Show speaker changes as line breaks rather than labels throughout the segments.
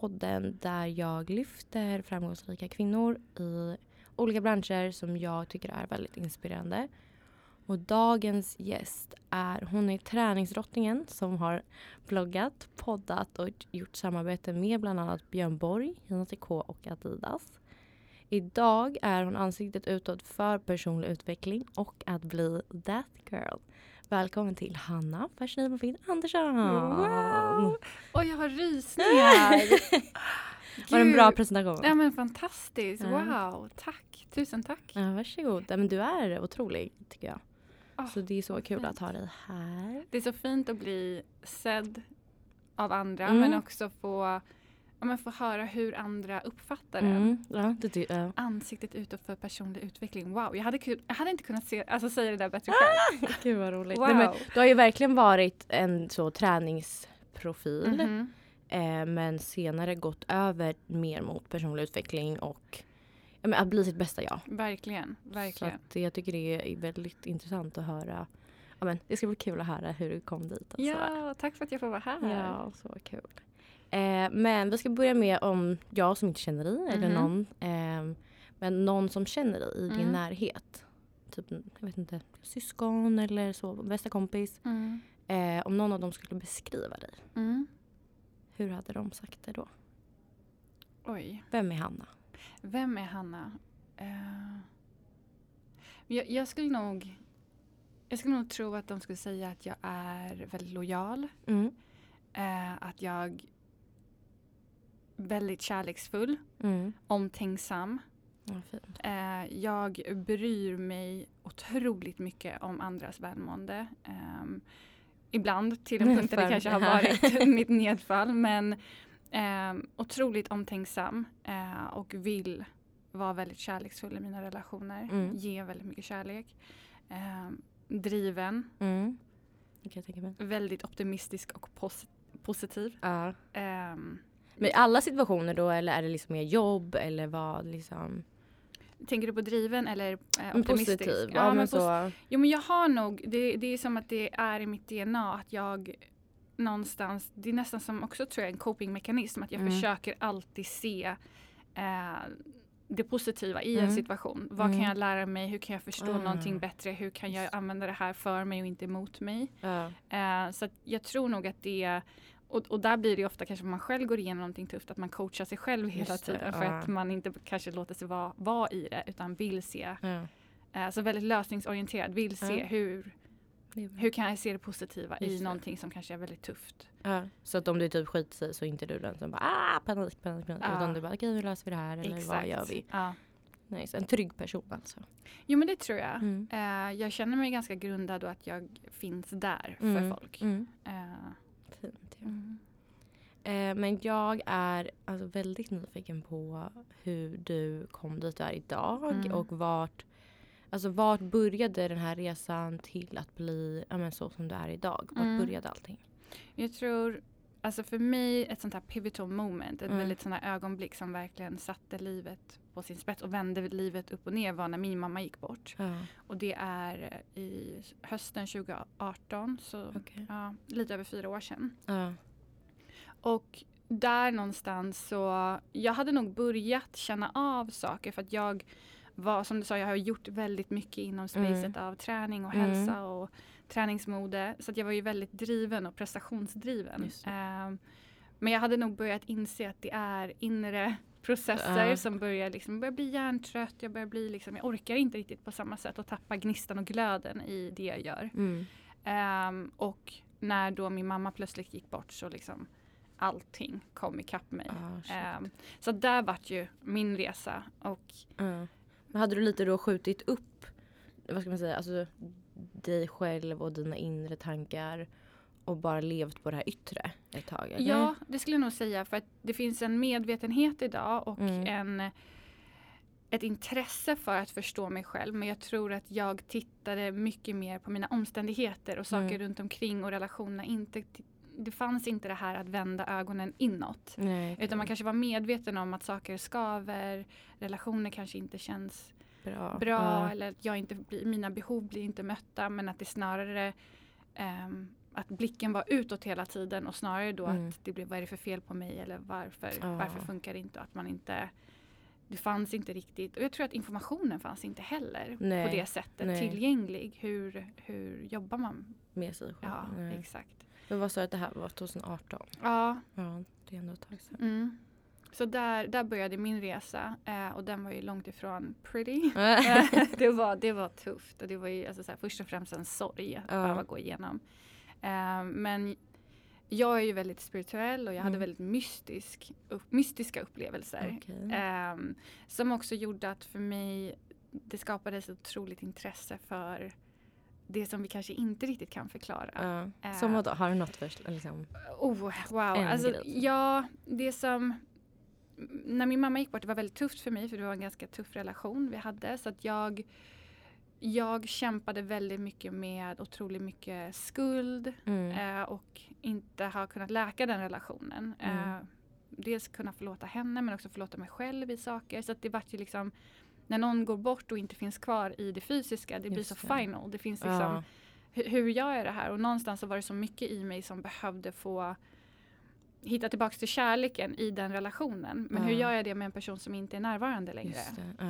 Podden där jag lyfter framgångsrika kvinnor i olika branscher som jag tycker är väldigt inspirerande. Och dagens gäst är, hon är träningsdrottningen som har bloggat, poddat och gjort samarbete med bland annat Björn Borg, Gina TK och Adidas. Idag är hon ansiktet utåt för personlig utveckling och att bli that girl. Välkommen till Hanna Persnibofin Andersson!
Wow! Och jag har rysningar!
Var det en bra presentation?
Ja men fantastiskt!
Ja.
Wow! Tack! Tusen tack!
Ja, varsågod. Ja, men du är otrolig tycker jag.
Ah,
så det är så kul
fint.
att ha dig här.
Det är så fint att bli sedd av andra
Mm.
men också få, ja, men få höra hur andra uppfattar en.
Mm. Ja, det ja.
Ansiktet utåt för personlig utveckling. Wow! Jag hade, jag hade inte kunnat se, alltså, säga det där bättre själv.
Gud vad roligt.
Wow!
Nej, men, du har ju verkligen varit en så träningsprofil.
Mhm.
Eh, men senare gått över mer mot personlig utveckling och men att bli sitt bästa jag.
Verkligen,
Så
verkligen.
att jag tycker det är väldigt intressant att höra. Ja, men det ska bli kul att höra hur du kom dit. Och så.
Ja, tack för att jag får vara här.
ja, så kul. Eh, men vi ska börja med om jag som inte känner dig eller
Mhm.
någon. Eh, men någon som känner dig i din
Mm.
närhet. Typ, jag vet inte, syskon eller så, bästa kompis.
Mm.
Eh, om någon av dem skulle beskriva dig,
Mm.
hur hade de sagt det då?
Oj.
Vem är Hanna?
Vem är Hanna? Eh, jag, jag skulle nog jag skulle nog tro att de skulle säga att jag är väldigt lojal.
Mm.
Eh, att jag väldigt kärleksfull,
Mm.
omtänksam.
Ja.
Eh, jag bryr mig otroligt mycket om andras välmående. Ehm, ibland till en punkt där det kanske har varit mitt nedfall. Men ehm, otroligt omtänksam eh, och vill vara väldigt kärleksfull i mina relationer.
Mm.
Ge väldigt mycket kärlek. Ehm, driven,
Mm.
Väldigt optimistisk och pos- positiv.
Ja.
Ehm,
Men alla situationer då eller är det liksom mer jobb eller vad liksom?
tänker du på driven eller eh,
Men
optimistisk?
positiv. Ja, men
pos-
så.
Jo men jag har nog, det, det är som att det är i mitt DNA att jag någonstans, det är nästan som också tror jag en copingmekanism att jag
Mm.
försöker alltid se eh, det positiva i
Mm.
en situation. Vad
Mm.
kan jag lära mig? Hur kan jag förstå
Ah.
någonting bättre? Hur kan jag använda det här för mig och inte emot mig?
Ja.
Eh, så jag tror nog att det och, och där blir det ofta kanske om man själv går igenom någonting tufft att man coachar sig själv hela
Just det,
tiden för
ja.
att man inte kanske låter sig vara, vara i det utan vill se
Ja.
Eh, Så väldigt lösningsorienterad, vill se
Ja.
hur,
Det
hur kan jag se det positiva
Just
i
det.
någonting som kanske är väldigt tufft.
Ja. Så att om du typ skiter sig så är inte du den som bara ah, panik, panik, panik.
Ja.
Utan du bara okej hur löser vi det här eller vad gör vi?
Ja.
Nice. En trygg person alltså.
Jo men det tror jag.
Mm.
Eh, jag känner mig ganska grundad och att jag finns där för
Mm.
folk.
Mm.
Eh,
Fint. Ja.
mm.
Eh, men jag är alltså väldigt nyfiken på hur du kom dit du är idag
Mm.
och vart Alltså vart började den här resan till att bli ja, men så som du är idag? Vart
Mm.
började allting?
Jag tror, alltså för mig ett sånt här pivotal moment, ett
Mm.
väldigt sånt här ögonblick som verkligen satte livet på sin spets och vände livet upp och ner var när min mamma gick bort.
Ja,
Och det är eh, i hösten 2018, så
okej.
ja, lite över fyra år sedan.
Ja.
Och där någonstans så, jag hade nog börjat känna av saker för att jag var, som du sa, jag har gjort väldigt mycket inom spacet av träning och
Mm.
hälsa och träningsmode. Så att jag var ju väldigt driven och prestationsdriven. Ehm, men jag hade nog börjat inse att det är inre processer
Ja.
som börjar, liksom, börjar bli hjärntrött. Jag börjar bli liksom, jag orkar inte riktigt på samma sätt och tappa gnistan och glöden i det jag gör.
Mm.
Ehm, och när då min mamma plötsligt gick bort så liksom allting kom ikapp mig.
Shit.
Ehm, så där vart ju min resa. Och
Ja. Men hade du lite då skjutit upp vad ska man säga, alltså, dig själv och dina inre tankar och bara levt på det här yttre ett tag? Eller?
ja, det skulle jag nog säga för att det finns en medvetenhet idag och
Mm.
en ett intresse för att förstå mig själv men jag tror att jag tittade mycket mer på mina omständigheter och saker
Mm.
runt omkring och relationerna. Inte, det fanns inte det här att vända ögonen inåt.
Nej,
Utan man kanske var medveten om att saker skaver, relationer kanske inte känns
bra.
bra
Ja.
eller jag inte blir, mina behov blir inte mötta men att det snarare ehm, att blicken var utåt hela tiden och snarare då
Mm.
att det blev vad är det för fel på mig eller varför,
Ja.
varför funkar det inte och att man inte det fanns inte riktigt och jag tror att informationen fanns inte heller
Nej.
på det sättet
Nej.
tillgänglig. Hur, hur jobbar man?
Med sig själv.
Ja,
Nej.
exakt.
Men vad sa du att det här var 2018?
Ja,
Ja, det är ändå ett tag sedan.
mm. Så där, där började min resa eh, och den var ju långt ifrån pretty. det, var, det var tufft och det var ju alltså, så här, först och främst en sorg att behöva gå igenom. Eh, men jag är ju väldigt spirituell och jag hade
Mm.
väldigt mystisk, upp, mystiska upplevelser.
Okej.
Ehm, som också gjorde att för mig det skapades ett otroligt intresse för det som vi kanske inte riktigt kan förklara. Eh.
Som vadå? Har du något? Liksom?
Oh, wow.
En
Alltså,
grej.
ja, det som... När min mamma gick bort, det var väldigt tufft för mig för det var en ganska tuff relation vi hade. Så att jag, jag kämpade väldigt mycket med otroligt mycket skuld
Mm.
eh, och inte ha kunnat läka den relationen.
Mm.
Eh, dels kunna förlåta henne men också förlåta mig själv i saker. Så att det vart ju liksom när någon går bort och inte finns kvar i det fysiska, det blir
Just
så
det.
final. Det finns liksom
Ja.
hur, hur gör jag det här? Och någonstans så var det så mycket i mig som behövde få hitta tillbaks till kärleken i den relationen. Men hur
Ja.
gör jag det med en person som inte är närvarande längre?
Ja.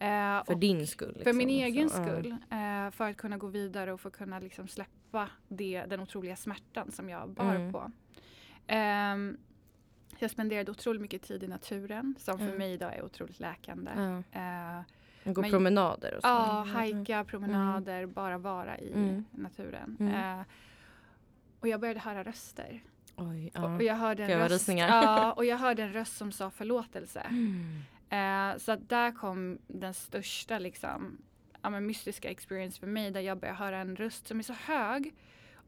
Eh,
För din skull?
för
liksom
min
också.
egen
Ja.
skull. Eh, för att kunna gå vidare och för att kunna liksom släppa det, den otroliga smärtan som jag bar
Mm.
på. Ehm, jag spenderade otroligt mycket tid i naturen som för
Mm.
mig idag är otroligt läkande. Eh,
Gå
Men-
promenader och så?
Ja,
Mm.
hajka, promenader, bara vara i
Mm.
naturen.
Mm.
Eh, och jag började höra röster.
Oj,
Och
ja.
jag hörde en
vad
röst, ja, och jag hörde en röst som sa förlåtelse.
Mm.
Eh, så att där kom den största liksom, ja, men mystiska experience för mig där jag började höra en röst som är så hög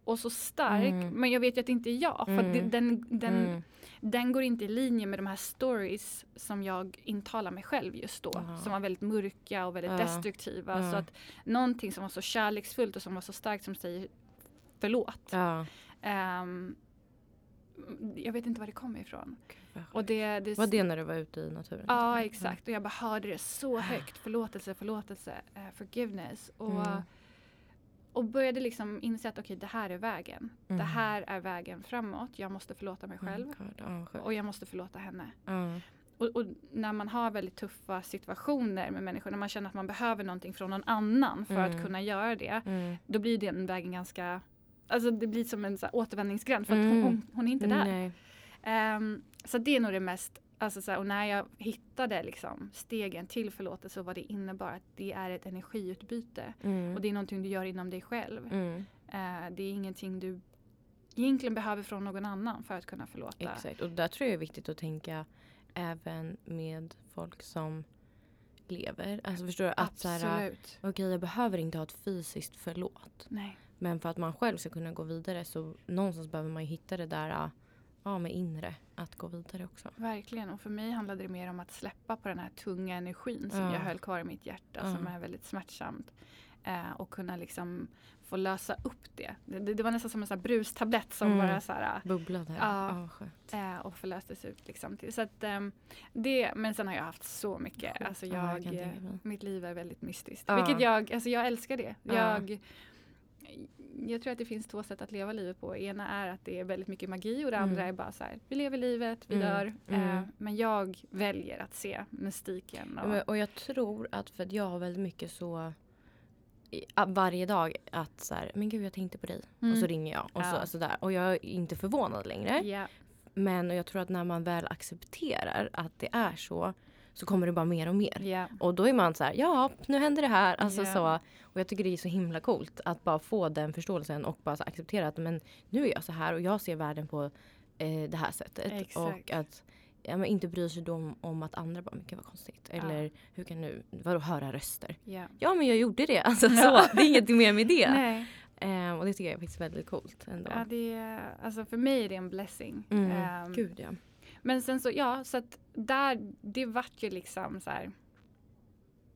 och så stark
Mm.
men jag vet ju att det inte är jag. För det,
Mm.
den, den,
Mm.
den går inte i linje med de här stories som jag intalar mig själv just då.
Ja.
Som var väldigt mörka och väldigt
Ja.
destruktiva.
Ja.
Så att någonting som var så kärleksfullt och som var så starkt som säger förlåt.
Ja.
Jag vet inte var det kom ifrån.
Vad
Och det, det,
Var det när du var ute i naturen?
Ja exakt och jag bara hörde det så högt. Förlåtelse, förlåtelse, eh, forgiveness. Och,
Mm.
och började liksom inse att okej det här är vägen. Det
Mm.
här är vägen framåt. Jag måste förlåta mig själv.
Oh God, ja, sjukt.
Och jag måste förlåta henne.
Ja.
Och, och när man har väldigt tuffa situationer med människor, när man känner att man behöver någonting från någon annan för
Mm.
att kunna göra det.
Mm.
Då blir den vägen ganska, alltså det blir som en så här, återvändningsgräns för att
Mm.
hon, hon, hon är inte där. Ehm, så det är nog det mest, alltså så här, och när jag hittade liksom stegen till förlåtelse och vad det innebar att det är ett energiutbyte.
Mm.
Och det är någonting du gör inom dig själv.
Mm.
Eh, det är ingenting du egentligen behöver från någon annan för att kunna förlåta.
Exakt, och där tror jag är viktigt att tänka även med folk som lever. Alltså förstår du? Att
Absolut.
okej jag behöver inte ha ett fysiskt förlåt.
Nej.
Men för att man själv ska kunna gå vidare så någonstans behöver man ju hitta det där ja, med inre att gå vidare också.
Verkligen. Och för mig handlade det mer om att släppa på den här tunga energin som
Ja.
jag höll kvar i mitt hjärta
Ja.
som är väldigt smärtsamt. Eh, och kunna liksom få lösa upp det. Det, det, det var nästan som en sån brustablett som
Mm.
bara så här,
Bubbla där.
Ja.
Skönt.
eh, och förlöstes ut. Liksom. Så att, ehm, det, men sen har jag haft så mycket. Alltså
Ja, jag
eh,
mig.
mitt liv är väldigt mystiskt.
Ja.
Vilket jag, alltså jag älskar det.
Ja.
Jag, jag tror att det finns två sätt att leva livet på. Ena är att det är väldigt mycket magi och det andra
Mm.
är bara så här, vi lever livet, vi
Mm.
dör.
Mm.
Eh, men jag väljer att se mystiken. Och,
Och jag tror att för att jag har väldigt mycket så varje dag att så här, men gud jag tänkte på dig.
Mm.
Och så ringer jag. Och,
Ja.
så, sådär. och jag är inte förvånad längre.
Ja,
Men jag tror att när man väl accepterar att det är så så kommer det bara mer och mer.
ja.
Och då är man så här, ja nu händer det här. Alltså
Ja.
så, och jag tycker det är så himla coolt att bara få den förståelsen och bara acceptera att men nu är jag så här och jag ser världen på eh, det här sättet.
Exakt.
Och att ja, men inte bry sig om, om att andra bara, men gud vad konstigt. Eller hur kan du, vadå höra röster?
ja.
Ja men jag gjorde det. Alltså,
Ja.
så, det är ingenting mer med det. Eh, och det tycker jag är faktiskt väldigt coolt ändå.
ja, det är, alltså för mig är det en blessing.
Mm.
Ehm,
Gud ja.
Men sen så, ja, så att där, det vart ju liksom så här.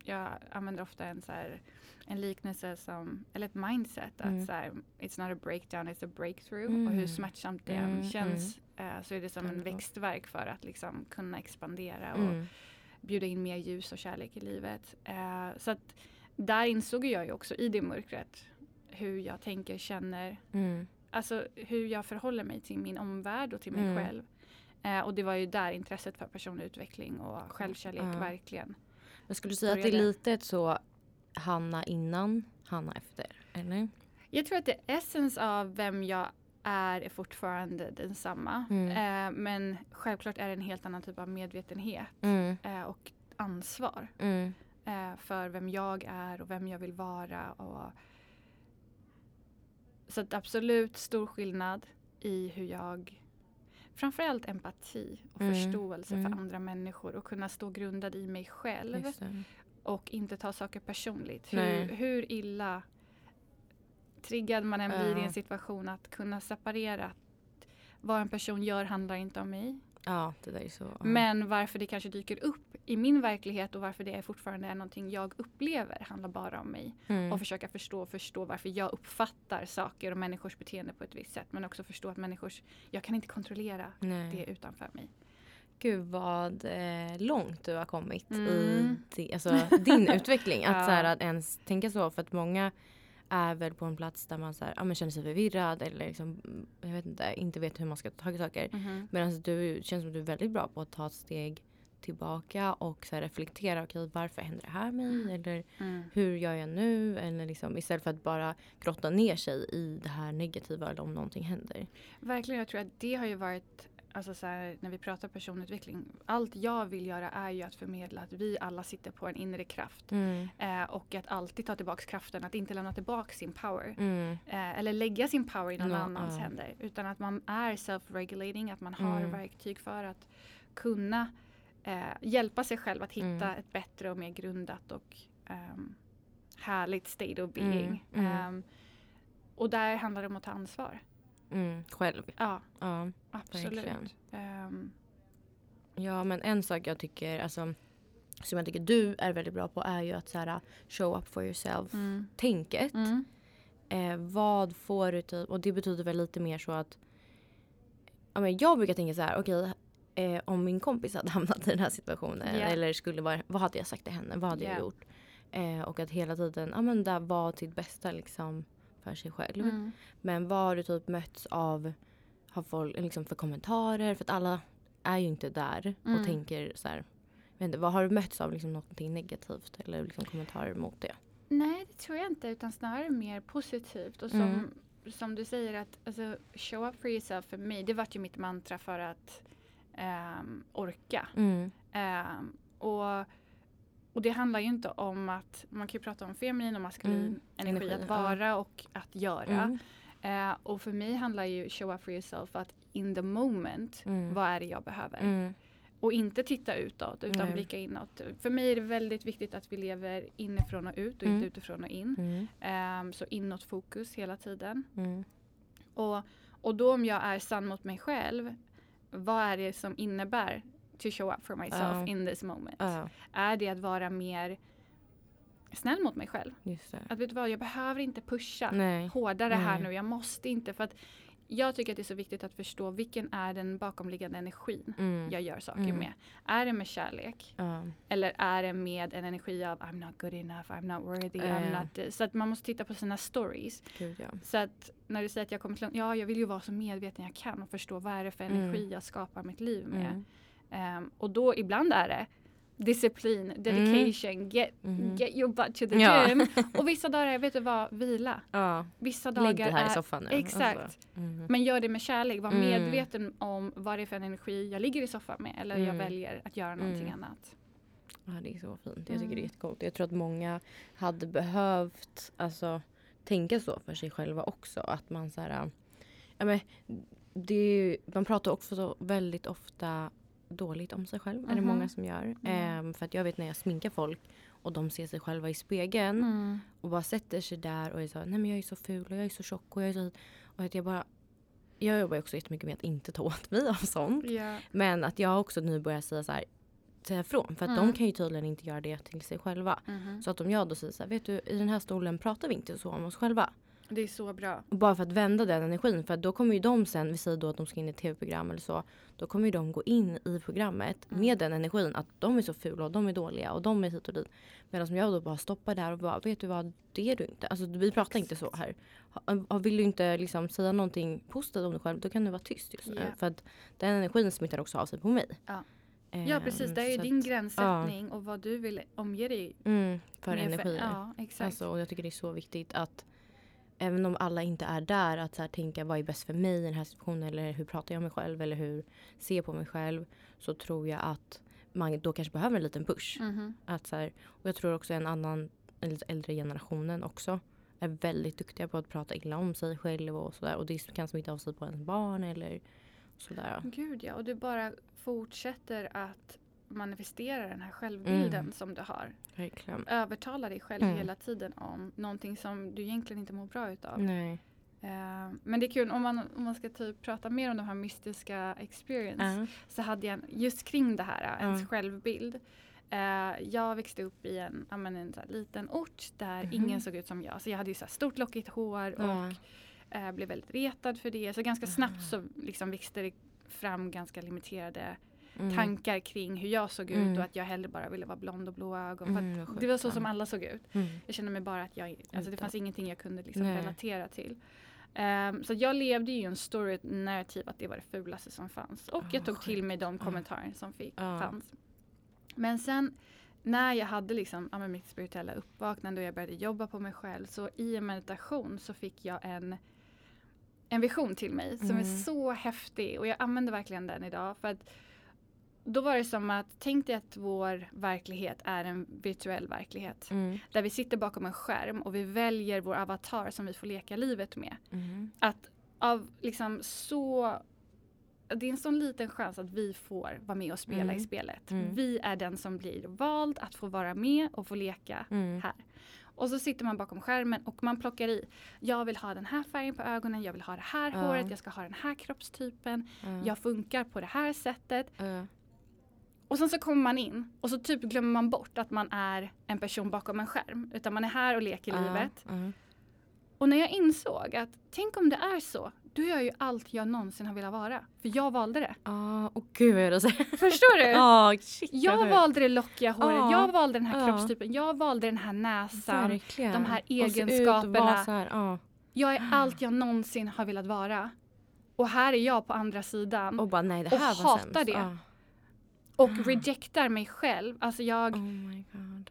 Jag använder ofta en så här, en liknelse som, eller ett mindset att
Mm.
så här, it's not a breakdown, it's a breakthrough.
Mm.
Och hur smärtsamt det än
Mm,
känns eh, så är det som en växtverk för att liksom kunna expandera och
Mm.
bjuda in mer ljus och kärlek i livet. Eh, så att där insåg jag ju också i det mörkret hur jag tänker, känner,
Mm.
alltså, hur jag förhåller mig till min omvärld och till mig
Mm.
själv. Eh, och det var ju där intresset för personlig utveckling och självkärlek
Ja.
verkligen.
Jag skulle säga att det är
Började.
lite så Hanna innan, Hanna efter. Eller?
Jag tror att det essens av vem jag är är fortfarande densamma.
Mm.
Eh, men självklart är det en helt annan typ av medvetenhet
Mm.
eh, och ansvar
Mm.
eh, för vem jag är och vem jag vill vara. Och så absolut stor skillnad i hur jag Framförallt empati och
Mm,
förståelse
mm.
för andra människor och kunna stå grundad i mig själv och inte ta saker personligt. Hur, hur illa triggad man än blir i en situation att kunna separera att vad en person gör handlar inte om mig.
Ja, det där är så.
Men varför det kanske dyker upp i min verklighet och varför det fortfarande är någonting jag upplever handlar bara om mig.
Mm.
Och försöka förstå och förstå varför jag uppfattar saker och människors beteende på ett visst sätt. Men också förstå att människors, jag kan inte kontrollera
Nej.
det utanför mig.
Gud vad eh, långt du har kommit i
Mm.
di, alltså, din utveckling. Att,
Ja.
så här, att ens tänka så. För att många är väl på en plats där man så här, ja, men känner sig förvirrad eller liksom, mm, jag vet inte, inte vet hur man ska ta tag i saker.
Mhm.
Medan du känns som att du är väldigt bra på att ta ett steg tillbaka och så här, reflektera. Okej, varför händer det här mig? Eller
Mm.
hur gör jag nu? Eller liksom, istället för att bara grotta ner sig i det här negativa eller om någonting händer.
Verkligen, jag tror att det har ju varit Alltså så här, när vi pratar personutveckling, allt jag vill göra är ju att förmedla att vi alla sitter på en inre kraft.
Mm.
Eh, och att alltid ta tillbaka kraften, att inte lämna tillbaka sin power.
Mm.
Eh, eller lägga sin power i någon
Ja,
annans
ja.
händer. Utan att man är self-regulating, att man har
Mm.
verktyg för att kunna eh, hjälpa sig själv att hitta
Mm.
ett bättre och mer grundat och ehm, härligt state of being. Ehm, och där handlar det om att ta ansvar.
Mm. Själv.
Ja,
Ja.
absolut. Ehm,
Ja men en sak jag tycker, alltså, som jag tycker du är väldigt bra på är ju att så här, show up for yourself.
mm. Mm.
Eh, vad får du typ, och det betyder väl lite mer så att ja, men jag brukar tänka så här, okej eh, om min kompis hade hamnat i den här situationen
Ja.
eller skulle vara, vad hade jag sagt till henne, vad hade
Ja.
jag gjort? Eh, och att hela tiden, ja men där var sitt bästa liksom för sig själv.
Mm.
Men vad har du typ mötts av har folk, liksom för kommentarer? För att alla är ju inte där
Mm.
och tänker så här. inte, vad har du mötts av liksom någonting negativt eller liksom kommentarer mot det?
Nej, det tror jag inte, utan snarare mer positivt. Och som,
Mm.
som du säger, att alltså, show up for yourself för mig, det vart ju mitt mantra för att ehm, orka.
Mm.
Ehm, och, och det handlar ju inte om att, man kan prata om feminin och maskulin
Mm.
energi,
Energi,
att
ja.
vara och att göra.
Mm.
Eh, och för mig handlar ju show up for yourself att in the moment,
Mm.
vad är det jag behöver?
Mm.
Och inte titta utåt utan
Nej.
blicka inåt. För mig är det väldigt viktigt att vi lever inifrån och ut och
Mm.
inte utifrån och in.
Mm.
Ehm, så inåt fokus hela tiden.
Mm.
Och, och då om jag är sann mot mig själv, vad är det som innebär to show up for myself
Ja.
in this moment?
Ja,
Är det att vara mer snäll mot mig själv? Att vet du vad, jag behöver inte pusha
Nej.
hårdare här
Nej.
nu, jag måste inte. För att jag tycker att det är så viktigt att förstå vilken är den bakomliggande energin
Mm.
jag gör saker
Mm.
med. Är det med kärlek?
Ja.
Eller är det med en energi av I'm not good enough, I'm not worthy,
Ja,
I'm
ja.
not this. Så att man måste titta på sina stories.
Gud ja.
Så att när du säger att jag kommer till ja jag vill ju vara så medveten jag kan och förstå vad är det för
Mm.
energi jag skapar mitt liv med.
Mm.
Ehm, och då ibland är det disciplin, dedication, get,
Mhm.
get your butt to the
Ja.
gym. och vissa dagar är, vet du vad, vila.
ja.
Vissa dagar
det här
är,
i soffan nu.
Exakt.
Alltså. Mm.
men gör det med kärlek. Var
Mm.
medveten om vad det är för energi jag ligger i soffan med. Eller jag
Mm.
väljer att göra någonting
Mm.
annat.
Ja, det är så fint. Jag tycker
Mm.
det är jättecoolt. Jag tror att många hade behövt alltså, tänka så för sig själva också. Att man så här, ja, men, det är, man pratar också så väldigt ofta dåligt om sig själv. Är det
Mhm.
många som gör.
Mm.
Ehm, för att jag vet när jag sminkar folk och de ser sig själva i spegeln
Mm.
och bara sätter sig där och är så nej men jag är så ful och jag är så tjock och jag är så och att jag bara jag jobbar också jättemycket med att inte ta åt mig av sånt.
Ja.
Men att jag också nu börjar säga så här säga ifrån. För att
Mm.
de kan ju tydligen inte göra det till sig själva.
Mhm.
Så att om jag då säger så här, vet du i den här stolen pratar vi inte så om oss själva.
Det är så bra.
Och bara för att vända den energin. För att då kommer ju de sen, vi säger då att de ska in i ett tv-program eller så. Då kommer ju de gå in i programmet
Mm.
med den energin att de är så fula och de är dåliga och de är hit och dit. Medan jag då bara stoppar där och bara, vet du vad, det är du inte. Alltså vi pratar inte så här. Vill du inte liksom säga någonting positivt om dig själv, då kan du vara tyst just nu.
Ja.
För att den energin smittar också av sig på mig.
Ja.
Ehm,
Ja precis, det är ju din
att-
gränssättning och vad du vill omge dig
Mm, för
med
energier.
Ja, exakt.
Alltså, och jag tycker det är så viktigt att även om alla inte är där att så här, tänka vad är bäst för mig i den här situationen eller hur pratar jag med mig själv eller hur ser jag på mig själv så tror jag att man då kanske behöver en liten push.
Mhm.
Att, så här, och jag tror också en annan, en lite äldre generationen också är väldigt duktiga på att prata illa om sig själv och sådär och det kan smitta av sig på ens barn eller sådär.
Gud ja, och du bara fortsätter att manifestera den här självbilden
Mm.
som du har.
Verkligen.
Övertala dig själv
Mm.
hela tiden om någonting som du egentligen inte mår bra utav.
Nej.
Eh, men det är kul om man, om man ska typ prata mer om de här mystiska experience.
Ja.
Så hade jag just kring det här, ens
Ja.
självbild. Eh, jag växte upp i en, men en liten ort där
Mhm.
ingen såg ut som jag. Så jag hade ju så stort lockigt hår och eh, blev väldigt retad för det. Så ganska snabbt så liksom växte det fram ganska limiterade
Mm.
tankar kring hur jag såg ut
Mm.
och att jag hellre bara ville vara blond och blå ögon.
Mm,
det var så som alla såg ut.
Mm.
Jag kände mig bara att jag, alltså det fanns ingenting jag kunde liksom
Nej.
relatera till. Ehm, så jag levde ju en story, ett narrativ att det var det fulaste som fanns. Och jag
Ah,
tog till mig de.
Ah.
kommentarer som fick,
Ja.
fanns. Men sen när jag hade liksom, ja, mitt spirituella uppvaknande och jag började jobba på mig själv så i en meditation så fick jag en, en vision till mig som är
Mm.
så häftig och jag använder verkligen den idag. För att då var det som att, tänk dig att vår verklighet är en virtuell verklighet.
Mm.
Där vi sitter bakom en skärm och vi väljer vår avatar som vi får leka livet med.
Mm.
Att av liksom så det är en sån liten chans att vi får vara med och spela
Mm.
i spelet.
Mm.
Vi är den som blir vald att få vara med och få leka
Mm.
här. Och så sitter man bakom skärmen och man plockar i. Jag vill ha den här färgen på ögonen, jag vill ha det här
Ja.
håret, jag ska ha den här kroppstypen.
Ja.
Jag funkar på det här sättet.
Ja.
Och sen så kommer man in och så typ glömmer man bort att man är en person bakom en skärm. Utan man är här och leker
Ja.
livet.
Ja.
Och när jag insåg att tänk om det är så. Då är jag ju allt jag någonsin har velat vara. För jag valde det.
Ja, och gud vad jag.
Förstår du?
Shit. vad
Jag valde det lockiga håret,
Ja.
jag valde den här
Ja.
kroppstypen, jag valde den här näsan.
Verkligen.
de här
Och ut och
egenskaperna.
så här, ja.
Jag är allt jag någonsin har velat vara. Och här är jag på andra sidan.
Och bara nej det
Och
här var
hatar
sämst.
det. Och rejectar mig själv. Alltså jag
Oh.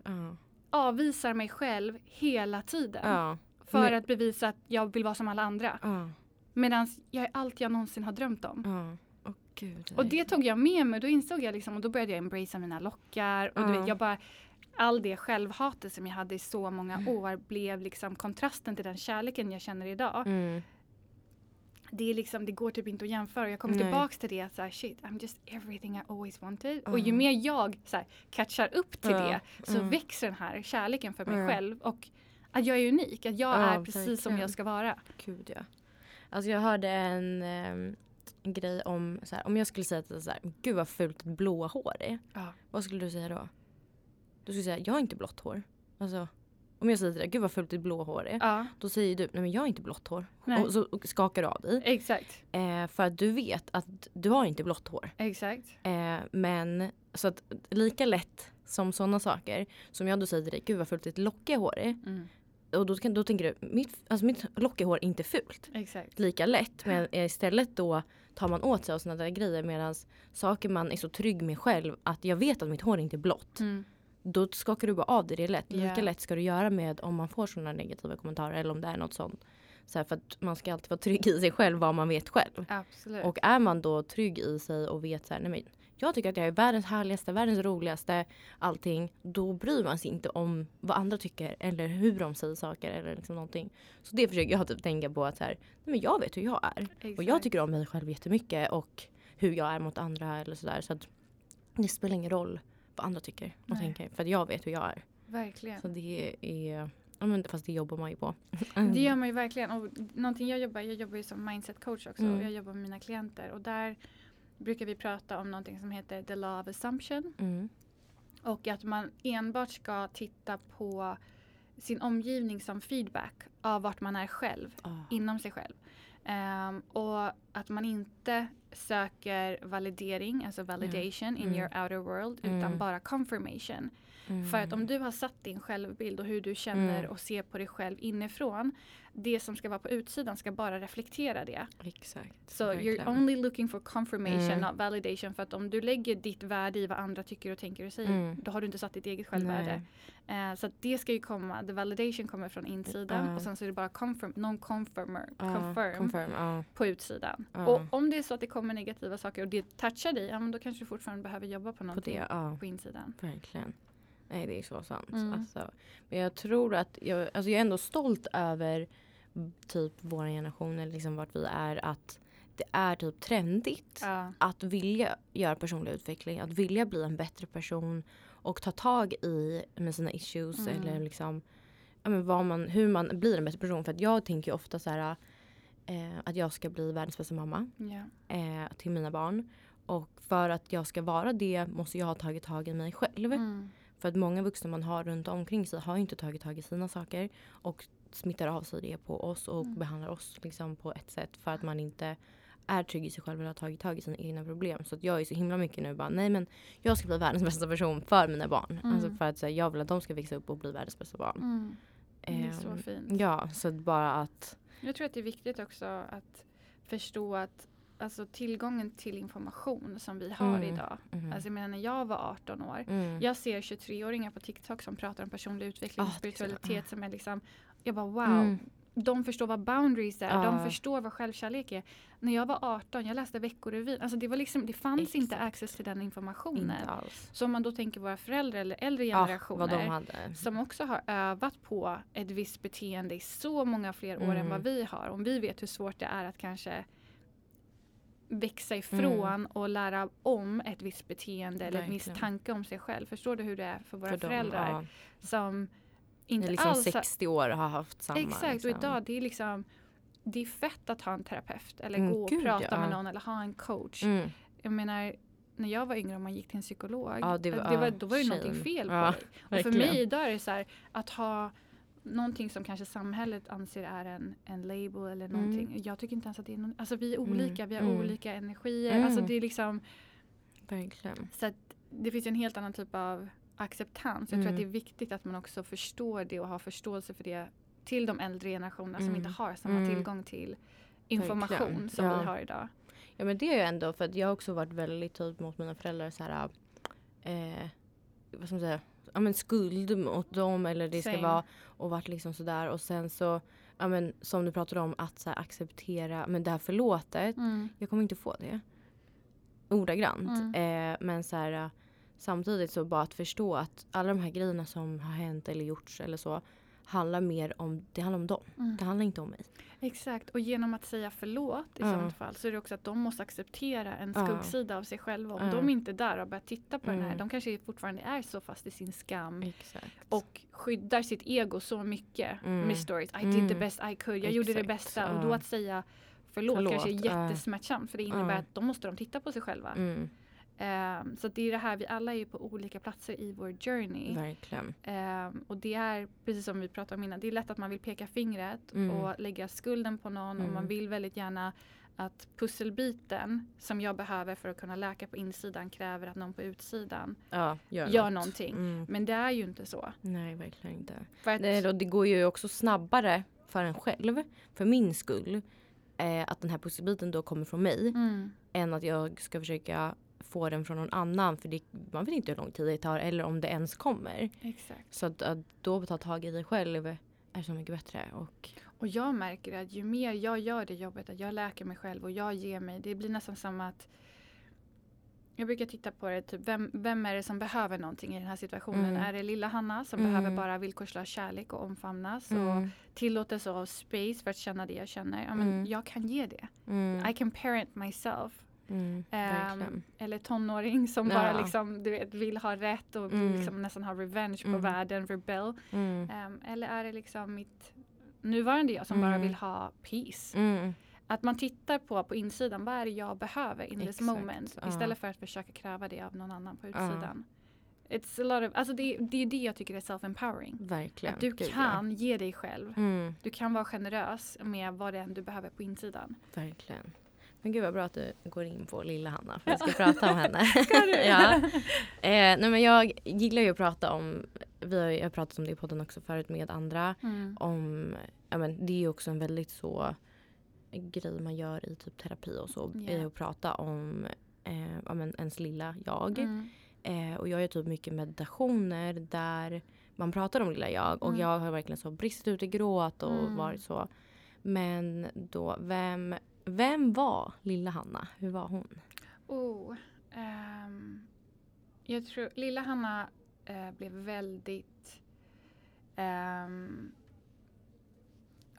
Ja.
avvisar mig själv hela tiden.
Ja.
För
Men-
att bevisa att jag vill vara som alla andra.
Ja.
Medan jag är allt jag någonsin har drömt om.
Gud.
Och det tog jag med mig. Då insåg jag liksom, och då började jag embracea mina lockar. Och vet, jag bara, all det självhatet som jag hade i så många
Mm.
år blev liksom kontrasten till den kärleken jag känner idag.
Mm.
Det, är liksom, det går typ inte att jämföra. Jag kommer tillbaks till det att så här, shit, I'm just everything I always wanted.
Ja.
Och ju mer jag så här, catchar upp till
Ja.
det så
Mm.
växer den här kärleken för mig själv. Och att jag är unik, att jag
Ja,
är precis som
verkligen.
jag ska vara.
Gud ja. Alltså jag hörde en, en grej om så här, om jag skulle säga att så här, gud vad fult ett blå hår är. Vad skulle du säga då? Du skulle säga, jag har inte blått hår. Alltså, om jag säger till dig, gud vad fult ditt blå hår är.
Ja,
Då säger du, nej men jag har inte blått hår.
Nej.
Och så skakar du av dig.
exakt.
Eh, för att du vet att du har inte blått hår.
Exakt.
Eh, men så att lika lätt som sådana saker som jag då säger till dig, gud vad fult ditt lockiga hår är.
Mm.
Och då, då tänker du, mitt, alltså mitt lockiga hår är inte fult.
Exakt.
Lika lätt men istället då tar man åt sig av sådana där grejer medan saker man är så trygg med själv att jag vet att mitt hår inte är blått.
Mm.
Då skakar du bara av det, det är lätt. Lika lätt ska du göra med om man får sådana negativa kommentarer eller om det är något sånt. Så här, för att man ska alltid vara trygg i sig själv vad man vet själv.
Absolut.
Och är man då trygg i sig och vet så här, nej men jag tycker att jag är världens härligaste, världens roligaste, allting. Då bryr man sig inte om vad andra tycker eller hur de säger saker eller liksom någonting. Så det försöker jag typ tänka på att så här, nej men jag vet hur jag är. Och jag
Exakt.
tycker om mig själv jättemycket och hur jag är mot andra eller sådär. Så att det spelar ingen roll vad andra tycker och
Nej.
tänker. För jag vet hur jag är.
Verkligen.
Så det är, ja men fast det jobbar man ju på.
Det gör man ju verkligen. Och någonting jag jobbar, jag jobbar ju som mindset coach också.
Mm.
Och jag jobbar med mina klienter. Och där brukar vi prata om någonting som heter the law of assumption.
Mm.
Och att man enbart ska titta på sin omgivning som feedback av vart man är själv,
Ah.
inom sig själv. Ehm, och att man inte söker validering, alltså validation in
Mm.
your outer world,
Mm.
utan bara confirmation. För att om du har satt din självbild och hur du känner
Mm.
och ser på dig själv inifrån, det som ska vara på utsidan ska bara reflektera det.
Exakt.
Så
verkligen.
you're only looking for confirmation,
Mm.
not validation. För att om du lägger ditt värde i vad andra tycker och tänker och säger,
Mm.
då har du inte satt ditt eget självvärde. Eh, så det ska ju komma, the validation kommer från insidan
Ja.
och sen så är det bara confirm, non-confirmer,
Ja,
confirm,
confirm. ja.
på utsidan. Och om det är så att det kommer negativa saker och det touchar dig, ja men då kanske du fortfarande behöver jobba på
På
någonting
det, ja.
på insidan.
Verkligen. Nej, det är så sant.
Mm.
Alltså, men jag tror att jag, alltså jag är ändå stolt över typ vår generation eller liksom vart vi är. Att det är typ trendigt
Ja.
att vilja göra personlig utveckling. Att vilja bli en bättre person och ta tag i med sina issues
Mm.
eller liksom ja, men vad man, hur man blir en bättre person. För att jag tänker ju ofta så här eh, att jag ska bli världens bästa mamma
Ja.
eh, till mina barn. Och för att jag ska vara det måste jag ha tagit tag i mig själv.
Mm.
För att många vuxna man har runt omkring sig har inte tagit tag i sina saker och smittar av sig det på oss och
Mm.
behandlar oss liksom på ett sätt för att man inte är trygg i sig själv eller har tagit tag i sina egna problem. Så att jag är så himla mycket nu bara nej men jag ska bli världens bästa person för mina barn.
Mm.
Alltså för att här, jag vill att de ska växa upp och bli världens bästa barn.
Mm. Det är så
Ehm,
fint.
Ja, så bara att
Jag tror att det är viktigt också att förstå att alltså, tillgången till information som vi har
Mm.
idag.
mm,
Alltså jag menar när jag var 18 år.
mm,
Jag ser 23-åringar på TikTok som pratar om personlig utveckling
Ah,
och
så-
spiritualitet
ah.
som är liksom Jag bara wow.
Mm.
De förstår vad boundaries är. De
Ah.
förstår vad självkärlek är. När jag var 18, jag läste Veckorevyn. Alltså det, var liksom, det fanns inte
Exakt.
access till den informationen.
inte.
Så om man då tänker våra föräldrar eller äldre
Ah,
generationer.
hade.
som också har övat på ett visst beteende i så många fler år än
Mm.
vad vi har. Om vi vet hur svårt det är att kanske växa ifrån
Mm.
och lära om ett visst beteende eller en viss tanke om sig själv. Förstår du hur det är för våra
för dem,
föräldrar
ja.
som
Det
inte
liksom
alls har-
60 år har haft samma.
Exakt,
liksom.
och idag det är liksom det är fett att ha en terapeut eller
Mm,
gå och
gud,
prata
ja.
med någon eller ha en coach.
Mm.
Jag menar, när jag var yngre och man gick till en psykolog,
Ja, det
det
var-
var,
ja,
då var det någonting
shame.
fel på
Ja,
dig. Och för mig idag är det så här, att ha någonting som kanske samhället anser är en, en label eller
Mm.
någonting. Jag tycker inte ens att det är någon, alltså vi är
Mm,
olika, vi har
mm.
olika energier.
Mm.
Alltså det är liksom,
Verkligen.
så att det finns en helt annan typ av acceptans. Jag tror
Mm.
att det är viktigt att man också förstår det och har förståelse för det till de äldre generationerna som
Mm.
inte har samma
Mm.
tillgång till information
Verkligen.
som
Ja.
vi har idag.
Ja men det är ju ändå för att jag har också varit väldigt typ mot mina föräldrar så här eh, vad ska man säga ja men skuld mot dem eller det ska
Same.
vara och varit liksom sådär och sen så ja men som du pratade om att så här, acceptera men det här förlåtet jag kommer inte få det ordagrant
Mm.
eh, men så här samtidigt så bara att förstå att alla de här grejerna som har hänt eller gjorts eller så handlar mer om det handlar om dem
Mm.
det handlar inte om mig
Exakt, och genom att säga förlåt i
Ja.
sånt fall så är det också att de måste acceptera en
Ja.
skuggssida av sig själva. Om
Ja.
de inte är där och börjar titta på den här,
Mm.
de kanske fortfarande är så fast i sin skam
exakt
och skyddar sitt ego så mycket
Mm.
med stories. I did the
Mm.
best I could, jag gjorde det
Exakt,
bästa. Och då att säga förlåt,
Förlåt,
kanske är jättesmärtsamt för det innebär att då måste de titta på sig själva.
Mm,
Ehm, så det är det här, vi alla är på olika platser i vår journey.
verkligen
Ehm, och det är, precis som vi pratade om innan, det är lätt att man vill peka fingret
Mm.
och lägga skulden på någon och
Mm.
man vill väldigt gärna att pusselbiten som jag behöver för att kunna läka på insidan kräver att någon på utsidan
ja, gör,
gör
något.
någonting.
Mm.
Men det är ju inte så.
Nej, verkligen inte.
För att,
Nej, och det går ju också snabbare för en själv, för min skull, eh, att den här pusselbiten då kommer från mig
mm,
än att jag ska försöka få den från någon annan för det, man vet inte hur lång tid det tar eller om det ens kommer.
exakt.
Så att, att då ta tag i det själv är så mycket bättre. Och,
Och jag märker att ju mer jag gör det jobbet, att jag läker mig själv och jag ger mig, det blir nästan som att jag brukar titta på det, typ, vem, vem är det som behöver någonting i den här situationen?
Mm.
Är det lilla Hanna som
Mm.
behöver bara villkorslös kärlek och omfamnas och
mm,
tillåtelse och space för att känna det jag känner? Ja, men
Mm.
Jag kan ge det.
mm,
I can parent myself.
Mm.
Um, eller tonåring som
Ja.
bara liksom, du vet, vill ha rätt och
Mm.
liksom nästan ha revenge på
Mm.
världen, rebel.
Mm,
Um, eller är det liksom mitt nuvarande jag som bara
Mm.
vill ha peace?
mm,
Att man tittar på på insidan, vad är det jag behöver in this
Exakt,
moment?
ja.
Istället för att försöka kräva det av någon annan på utsidan. It's a lot of, alltså det, det är det jag tycker är self-empowering.
Verkligen.
Att du
Gud, ja.
kan ge dig själv.
Mm,
Du kan vara generös med vad det än du behöver på insidan.
verkligen. Men gud vad bra att du går in på lilla Hanna för vi ska prata om henne. Ja. Eh, nej men jag gillar ju att prata om, vi har jag har pratat om det i podden också förut med andra.
Mm.
Om, ja men det är ju också en väldigt så grej man gör i typ terapi och så.
Ja.
Är att prata om eh, ja men ens lilla jag.
Mm.
Eh, och jag gör typ mycket meditationer där man pratar om lilla jag. Och
Mm.
jag har verkligen så brist ut i gråt och
Mm.
varit så. Men då, vem, vem var lilla Hanna? Hur var hon?
Oh, ehm, jag tror lilla Hanna eh, blev väldigt... ja,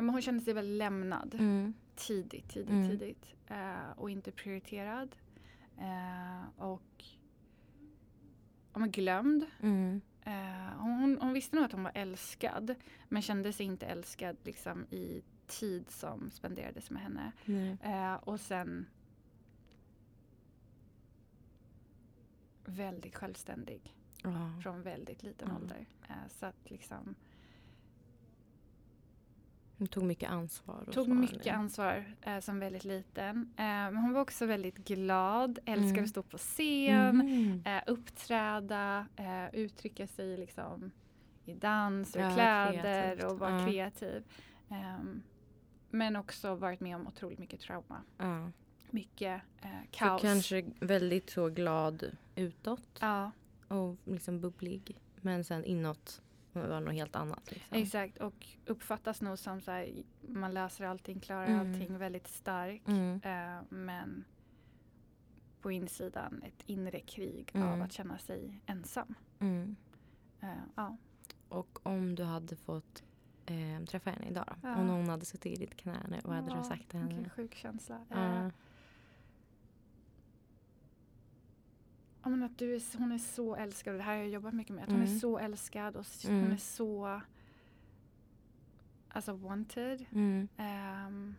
men hon kände sig väldigt lämnad
Mm.
tidigt, tidigt,
Mm.
tidigt. eh, och inte prioriterad. Eh, och ja, men glömd.
Mm.
Hon, hon visste nog att hon var älskad men kände sig inte älskad liksom, i tid som spenderades med henne. Eh, och sen väldigt självständig
Ja.
från väldigt liten
Ja.
ålder. Eh, så att liksom
Hon tog mycket ansvar. Och
tog mycket
eller?
ansvar eh, som väldigt liten. Eh, men hon var också väldigt glad, älskade
Mm.
att stå på scen,
Mhm.
eh, uppträda, eh, uttrycka sig liksom i dans och
Ja,
kläder
kreativt.
och vara
Ja.
kreativ. Ehm, men också varit med om otroligt mycket trauma.
Ja.
Mycket eh,
Så
kaos.
kanske väldigt så glad utåt
Ja,
och liksom bubblig. Men sen inåt var något helt annat. Liksom.
exakt. Och uppfattas nog som så här, man löser allting, klarar
Mm.
allting väldigt stark.
Mm.
Eh, men på insidan ett inre krig
Mm.
av att känna sig ensam.
Mm.
Eh, ja.
Och om du hade fått eh, träffa henne idag då?
Ja.
Om någon hade suttit i ditt knä nu, vad hade
Ja,
du sagt till
Vilken
henne?
sjuk känsla.
Ja.
ja, men att du är, hon är så älskad och det här har jag jobbat mycket med. Att hon
Mm.
är så älskad och
Mm.
hon är så alltså wanted.
Mm.
Ehm,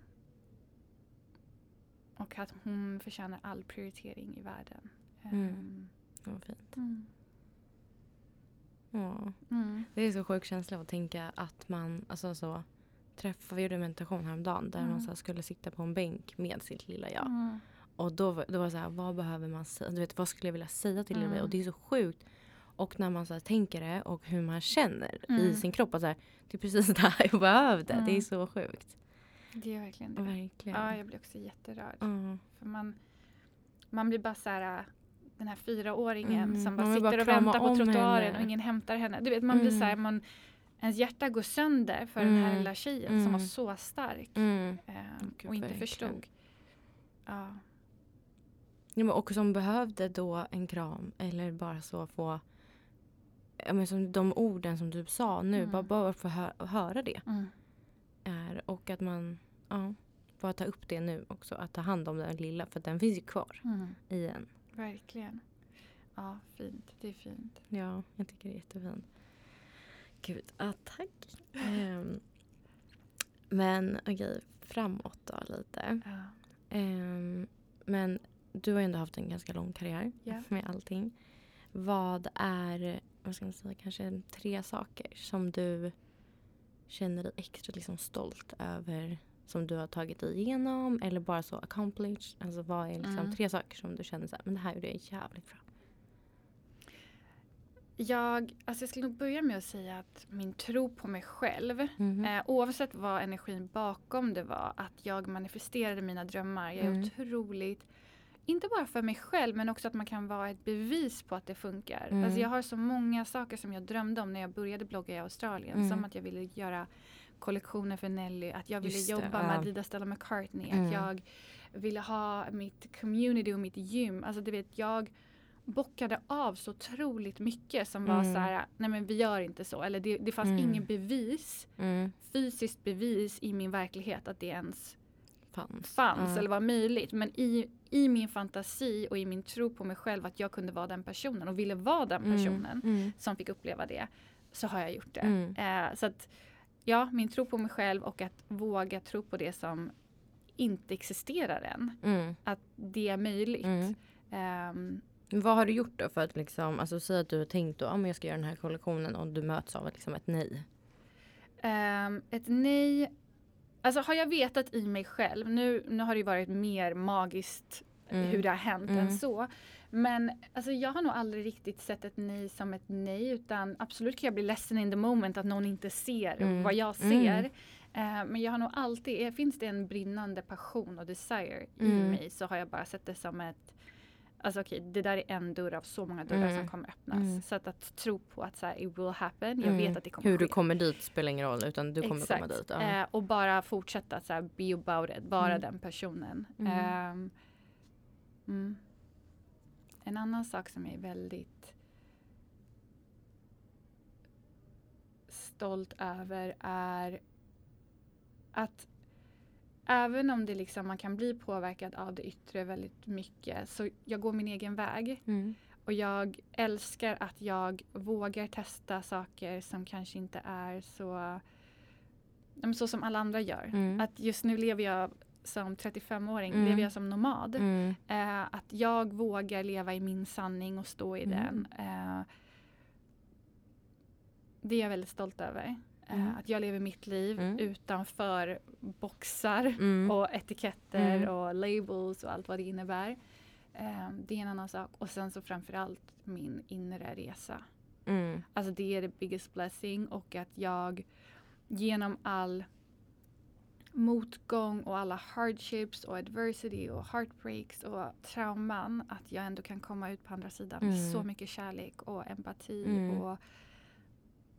och att hon förtjänar all prioritering i världen.
Mm.
Ehm,
Vad fint.
mm.
Ja.
Mm.
Det är så sjuk känsla att tänka att man, alltså så träffa, vi gjorde en meditation häromdagen där
Mm.
man så skulle sitta på en bänk med sitt lilla jag.
Mm.
Och då, då var det så här, vad behöver man säga? Du vet, vad skulle jag vilja säga till lilla mig?
Mm.
Och det är så sjukt. Och när man så tänker det och hur man känner i
Mm.
sin kropp. Att så här, det är precis det här jag behövde. Det är
Mm.
så sjukt.
Det är verkligen det.
Verkligen.
Ja, jag blir också jätterörd. För man, man blir bara så här, den här fyraåringen
Mm,
som bara sitter
bara
och väntar på trottoaren
henne.
och ingen hämtar henne. Du vet, man blir
Mm.
så här, man, ens hjärta går sönder för den här
Mm.
lilla tjejen som var
Mm.
så stark
Mm.
eh,
Gud,
och inte
verkligen.
förstod. Ja.
Ja, men och som behövde då en kram eller bara så få ja, men som de orden som du sa nu,
Mm.
bara, bara få hö- höra det.
Mm.
Är, och att man ja, bara ta upp det nu också. Att ta hand om den lilla för den finns ju kvar
Mm.
i en.
Verkligen. Ja, fint. Det är fint.
Ja, jag tycker det är jättefint. Gud, ja tack. Ehm, men okej, framåt då lite.
Ja.
Ehm, men du har ju ändå haft en ganska lång karriär
Ja.
med allting. Vad är, vad ska man säga, kanske tre saker som du känner dig extra liksom stolt över som du har tagit dig igenom eller bara så accomplished? Alltså vad är liksom
Mm.
tre saker som du känner så här, men det här gjorde jag jävligt bra.
Jag, alltså jag skulle nog börja med att säga att min tro på mig själv
Mhm.
Eh, oavsett vad energin bakom det var, att jag manifesterade mina drömmar. Jag är
Mm.
otroligt, inte bara för mig själv, men också att man kan vara ett bevis på att det funkar.
Mm.
Alltså jag har så många saker som jag drömde om när jag började blogga i Australien.
Mm.
Som att jag ville göra kollektioner för Nelly, att jag ville
Just det,
jobba
ja.
med Adidas Stella McCartney,
Mm.
att jag ville ha mitt community och mitt gym. Alltså du vet, jag bockade av så otroligt mycket som var
Mm.
så här, nej men vi gör inte så. Eller det, det fanns
Mm.
ingen bevis
Mm.
fysiskt bevis i min verklighet att det ens
Fanns.
fanns eller var möjligt. Men i, i min fantasi och i min tro på mig själv att jag kunde vara den personen och ville vara den
Mm.
personen
Mm.
som fick uppleva det så har jag gjort det.
Mm.
Eh, så att ja, min tro på mig själv och att våga tro på det som inte existerar än.
Mm.
Att det är möjligt.
Men Vad har du gjort då för att liksom, alltså säg att du har tänkt då, ja men jag ska göra den här kollektionen och du möts av liksom ett nej.
Ehm, ett nej. Alltså har jag vetat i mig själv, nu, nu har det varit mer magiskt
Mm.
hur det har hänt
Mm.
än så. Men alltså, jag har nog aldrig riktigt sett ett nej som ett nej utan absolut kan jag bli ledsen in the moment att någon inte ser
Mm.
vad jag
Mm.
ser. Eh, men jag har nog alltid, eh, finns det en brinnande passion och desire i
Mm.
mig så har jag bara sett det som ett Alltså okej, det där är en dörr av så många dörrar
Mm.
som kommer öppnas.
Mm.
Så att, att tro på att så här, it will happen, jag
Mm.
vet att det kommer
Hur
ske.
du kommer dit spelar ingen roll utan du kommer komma dit. Ja.
Eh, och bara fortsätta så här, be about it, vara
Mm.
den personen.
Mm.
En annan sak som jag är väldigt stolt över är att även om det liksom, man kan bli påverkad av det yttre väldigt mycket så jag går min egen väg.
Mm.
Och jag älskar att jag vågar testa saker som kanske inte är så, så som alla andra gör.
Mm.
Att just nu lever jag som 35-åring,
Mm.
lever jag som nomad.
Mm.
Eh, att jag vågar leva i min sanning och stå i
Mm.
den. Eh, det är jag väldigt stolt över. Eh,
Mm.
Att jag lever mitt liv
Mm.
utanför boxar
Mm.
och etiketter och labels och allt vad det innebär. Eh, det är en annan sak. Och sen så framförallt min inre resa. Alltså det är the biggest blessing och att jag genom all motgång och alla hardships och adversity och heartbreaks och trauman att jag ändå kan komma ut på andra sidan med
Mm.
så mycket kärlek och empati
Mm.
och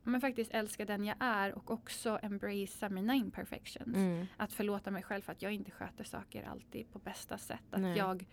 men faktiskt älska den jag är och också embracea mina imperfections.
Mm.
Att förlåta mig själv för att jag inte sköter saker alltid på bästa sätt. Att
Nej.
jag,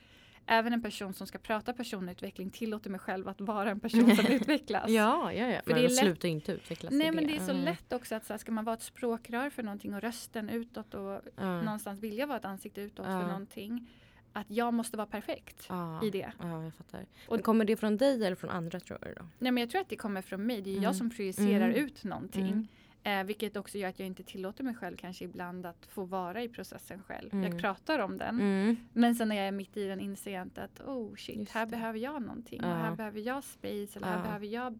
även en person som ska prata personutveckling tillåter mig själv att vara en person som utvecklas.
Ja, ja, ja.
För
men
det är lätt-
sluta inte utvecklas
Nej men det är så
Mm.
lätt också att så här, ska man vara ett språkrör för någonting och rösten utåt och
Ja.
någonstans vilja vara ett ansikte utåt
Ja.
för någonting. Att jag måste vara perfekt
Ja.
i det.
Ja, jag fattar.
Och-
Men kommer det från dig eller från andra tror du då?
Nej men jag tror att det kommer från mig. Det är
Mm.
jag som projicerar
Mm.
ut någonting.
Mm.
Eh, vilket också gör att jag inte tillåter mig själv kanske ibland att få vara i processen själv.
Mm.
Jag pratar om den.
Mm.
Men sen när jag är mitt i den inser jag inte att oh shit,
Just
här
det.
behöver jag någonting.
Ja.
Och här behöver jag space eller här
Ja.
behöver jag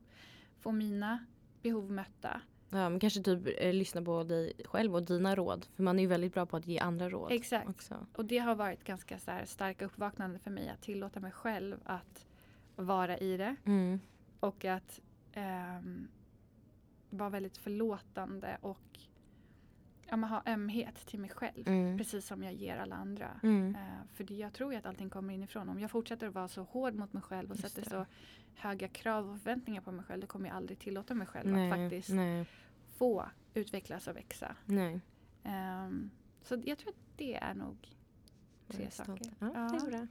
få mina behov mötta.
Ja, men kanske typ eh, lyssna på dig själv och dina råd. För man är ju väldigt bra på att ge andra råd.
Exakt.
Också.
Och det har varit ganska så här starka uppvaknande för mig att tillåta mig själv att vara i det.
Mm.
Och att ehm, vara väldigt förlåtande och ja, men ha ömhet till mig själv.
Mm.
Precis som jag ger alla andra.
Mm.
Eh, för det, jag tror ju att allting kommer inifrån. Om jag fortsätter att vara så hård mot mig själv och
Just
sätter
det.
så höga krav och förväntningar på mig själv. Då kommer jag aldrig tillåta mig själv
Nej,
att faktiskt
nej,
få utvecklas och växa.
nej.
Ehm, så jag tror att det är nog tre saker.
Ja,
Ja.
det är bra.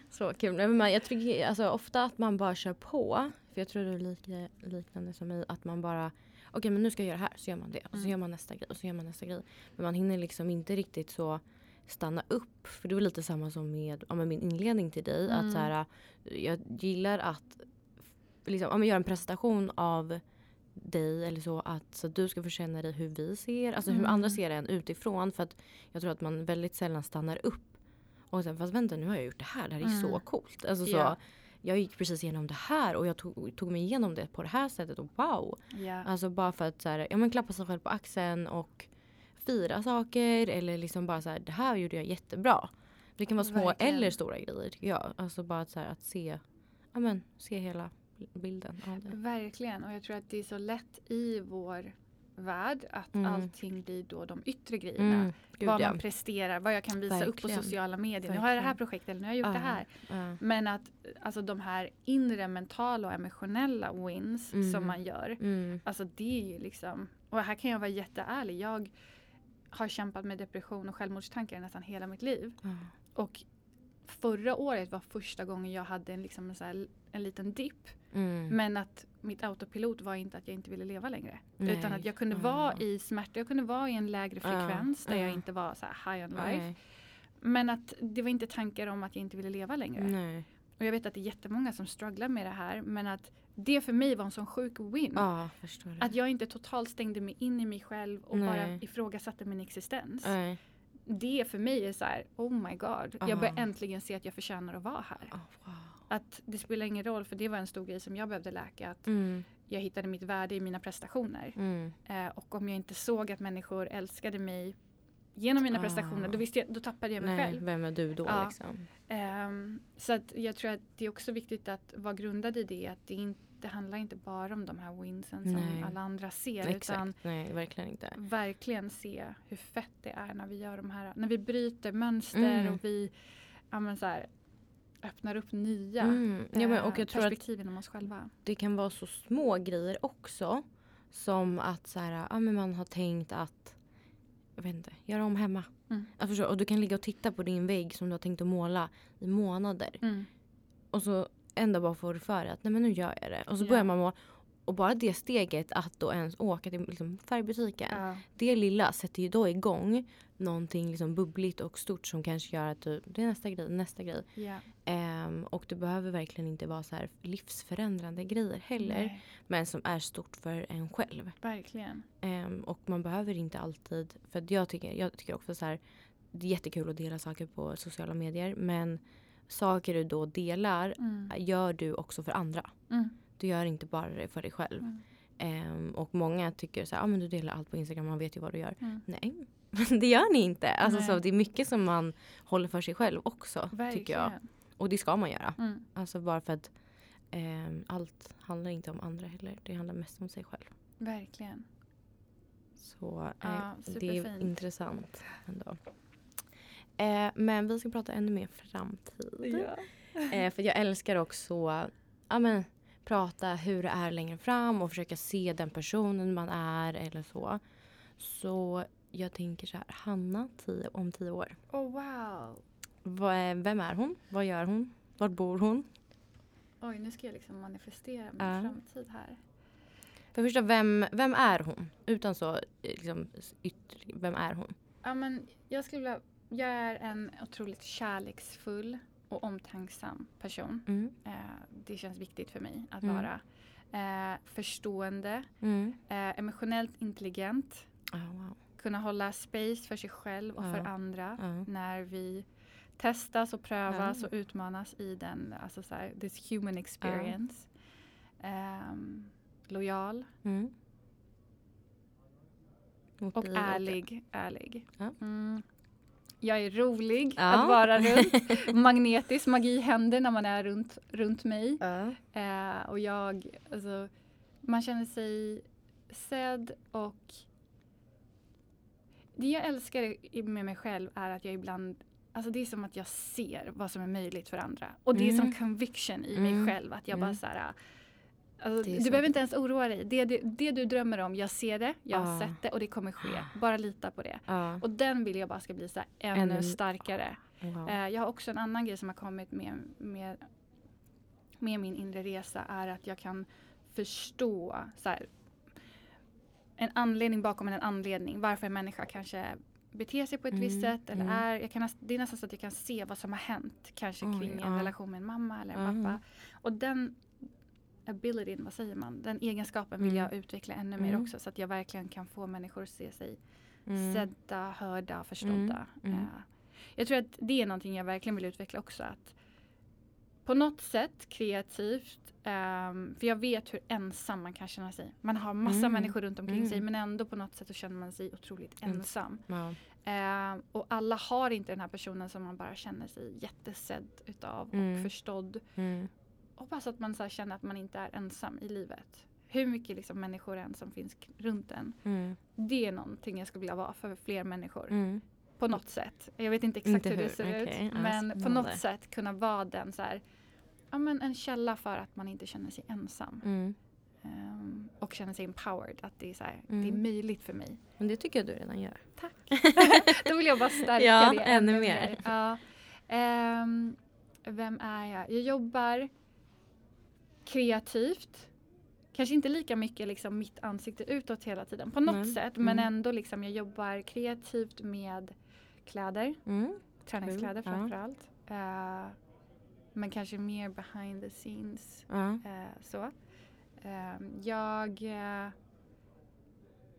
Så kul. Men man- Jag tycker alltså, ofta att man bara kör på. För jag tror det är lika, liknande som mig. Att man bara, okej men nu ska jag göra det här. Så gör man det. Och så
Mm.
gör man nästa grej. Och så gör man nästa grej. Men man hinner liksom inte riktigt så stanna upp. För det var lite samma som med, ja, med min inledning till dig.
Mm.
Att så här, jag gillar att liksom, ja, men göra en presentation av dig eller så att, så att du ska få känna dig hur vi ser, alltså hur
Mm.
andra ser en utifrån. För att jag tror att man väldigt sällan stannar upp och sen fast vänta nu har jag gjort det här, det här är
Mm.
så coolt. Alltså, så,
Ja.
Jag gick precis igenom det här och jag tog, tog mig igenom det på det här sättet och wow.
Ja.
Alltså bara för att så här, ja, men klappa sig själv på axeln och fira saker eller liksom bara så här, det här gjorde jag jättebra. Det kan vara små
Verkligen.
eller stora grejer tycker jag. Alltså bara att, så här, att se, ja, men, se hela bilden av det.
Verkligen. Och jag tror att det är så lätt i vår värld att
Mm.
allting blir då de yttre grejerna.
Mm, gud,
vad
ja.
man presterar, vad jag kan visa upp
Verkligen.
på sociala medier. Nu har jag det här
Verkligen.
projektet, eller nu har jag gjort det
Ja,
här.
ja.
Men att alltså, de här inre mentala och emotionella wins
Mm.
som man gör.
Mm,
Alltså det är ju liksom, och här kan jag vara jätteärlig. Jag har kämpat med depression och självmordstankar nästan hela mitt liv.
ja.
Och förra året var första gången jag hade en, liksom en, så här, en liten dipp.
Mm.
Men att mitt autopilot var inte att jag inte ville leva längre.
Nej.
Utan att jag kunde
Ja.
vara i smärta, jag kunde vara i en lägre frekvens där jag
ja.
inte var så high on life.
Nej.
Men att det var inte tankar om att jag inte ville leva längre.
Nej.
Och jag vet att det är jättemånga som strugglar med det här. Men att det för mig var en sån sjuk win.
Ja.
Att jag inte totalt stängde mig in i mig själv och
Nej.
bara ifrågasatte min existens.
Nej.
det för mig är så här, oh my god.
Ja.
Jag börjar äntligen se att jag förtjänar att vara här.
Oh, wow.
Att det spelar ingen roll, för det var en stor grej som jag behövde läka. Att
Mm.
jag hittade mitt värde i mina prestationer.
Mm.
Eh, och om jag inte såg att människor älskade mig genom mina
Ah.
prestationer, då, visste jag, då tappade jag mig
Nej,
själv.
vem är du då
Ja.
liksom?
Ehm, så att jag tror att det är också viktigt att vara grundad i det. Att det, inte, det handlar inte bara om de här winsen som
Nej.
alla andra ser.
Exakt.
Utan
Nej, verkligen inte.
verkligen se hur fett det är när vi gör de här, när vi bryter mönster
Mm.
och vi ja, men så här, öppnar upp nya
Mm. Ja, men, och
eh,
jag tror
perspektiv inom oss själva.
det kan vara så små grejer också. Som att så här, ja, men man har tänkt att jag vet inte, göra om hemma.
Mm.
Jag förstår, och du kan ligga och titta på din vägg som du har tänkt att måla i månader.
Mm.
Och så dag bara får du för dig att nej men nu gör jag det. Och så
Ja.
börjar man måla. Och bara det steget att då ens åka till liksom, färgbutiken.
Ja.
Det lilla sätter ju då igång någonting liksom bubbligt och stort som kanske gör att du, det är nästa grej, nästa grej.
Ja.
Ehm, och det behöver verkligen inte vara så här livsförändrande grejer heller.
Nej,
Men som är stort för en själv.
verkligen.
Ehm, och man behöver inte alltid, för jag tycker, jag tycker också så här, det är jättekul att dela saker på sociala medier. Men saker du då delar
Mm.
gör du också för andra.
Mm.
Du gör inte bara det för dig själv.
Mm.
Ehm, och många tycker så här, ah, men du delar allt på Instagram, man vet ju vad du gör.
Mm.
Nej, det gör ni inte. Alltså,
Nej.
så det är mycket som man håller för sig själv också.
Verkligen.
Tycker jag. Och det ska man göra.
Mm.
Alltså bara för att ehm, allt handlar inte om andra heller. Det handlar mest om sig själv.
Verkligen.
Så eh,
Ja,
det är intressant ändå. Eh, men vi ska prata ännu mer framtid. Eh, för jag älskar också ja, men, prata hur det är längre fram och försöka se den personen man är eller så. Så jag tänker så här, Hanna tio, om tio år.
Oh wow.
Vem är hon? Vad gör hon? Var bor hon?
Oj, nu ska jag liksom manifestera min
Ja.
framtid här.
För första, vem, vem är hon? Utan så, liksom, yttre, vem är hon?
Ja, men jag skulle vilja, jag är en otroligt kärleksfull och omtänksam person.
Mm.
Eh, det känns viktigt för mig att
Mm.
vara. Eh, förstående,
Mm.
eh, emotionellt intelligent,
Ah, wow.
kunna hålla space för sig själv och för
Ja.
andra
Ja.
när vi testas och prövas och utmanas i den, alltså så här, this human experience. Ehm, lojal
Mm.
Och ärlig. ärlig.
Ja.
Mm. Jag är rolig
Ja.
att vara runt. Magnetisk, magi händer när man är runt, runt mig.
Ja.
Eh, och jag, alltså, man känner sig sedd och det jag älskar med mig själv är att jag ibland Alltså det är som att jag ser vad som är möjligt för andra. Och det är som
Mm.
conviction i
Mm.
mig själv. Att jag bara
Mm.
så här, alltså, du
så.
behöver inte ens oroa dig. Det, det, det du drömmer om, jag ser det, jag har
Ah.
sett det och det kommer ske. Bara lita på det.
Ja.
Och den vill jag bara ska bli så ännu
Ännu-
starkare.
Wow.
Eh, jag har också en annan grej som har kommit med, med, med min inre resa är att jag kan förstå så här, en anledning bakom en anledning. Varför en människa kanske beter sig på ett visst
Mm,
sätt. Eller
mm.
är, jag kan, det är nästan så att jag kan se vad som har hänt. Kanske
Oj,
kring en
ja.
relation med en mamma eller en
Mm.
pappa. Och den abilityn, vad säger man? Den egenskapen vill
Mm.
jag utveckla ännu mer
Mm.
också. Så att jag verkligen kan få människor att se sig
Mm.
sedda, hörda, förstådda.
Mm, mm.
Eh, jag tror att det är någonting jag verkligen vill utveckla också. Att på något sätt kreativt, ehm, för jag vet hur ensam man kan känna sig. Man har massa
Mm,
människor runt omkring
mm.
sig men ändå på något sätt så känner man sig otroligt
Mm.
ensam.
Ja.
Ehm, och alla har inte den här personen som man bara känner sig jättesedd utav
Mm.
och förstådd.
Mm.
Hoppas att man så känner att man inte är ensam i livet. Hur mycket liksom människor än som finns runt en.
Mm.
Det är någonting jag skulle vilja vara för fler människor.
Mm.
På något sätt. Jag vet inte exakt
Inte
hur det
hur,
ser
okej.
ut. Men på något sätt kunna vara den så här, ja, men en källa för att man inte känner sig ensam.
Mm.
Ehm, och känner sig empowered. Att det är, så här,
Mm.
det är möjligt för mig.
Men det tycker jag du redan gör.
Tack. Då vill jag bara stärka
Ja,
det
ännu mer.
Ja. Ehm, vem är jag? Jag jobbar kreativt. Kanske inte lika mycket liksom mitt ansikte utåt hela tiden på något
Nej.
sätt. Men
Mm.
ändå liksom jag jobbar kreativt med kläder.
Mm.
Träningskläder
Kul, ja.
framförallt. Eh, men kanske mer behind the scenes.
Ja.
eh, så. Eh, jag,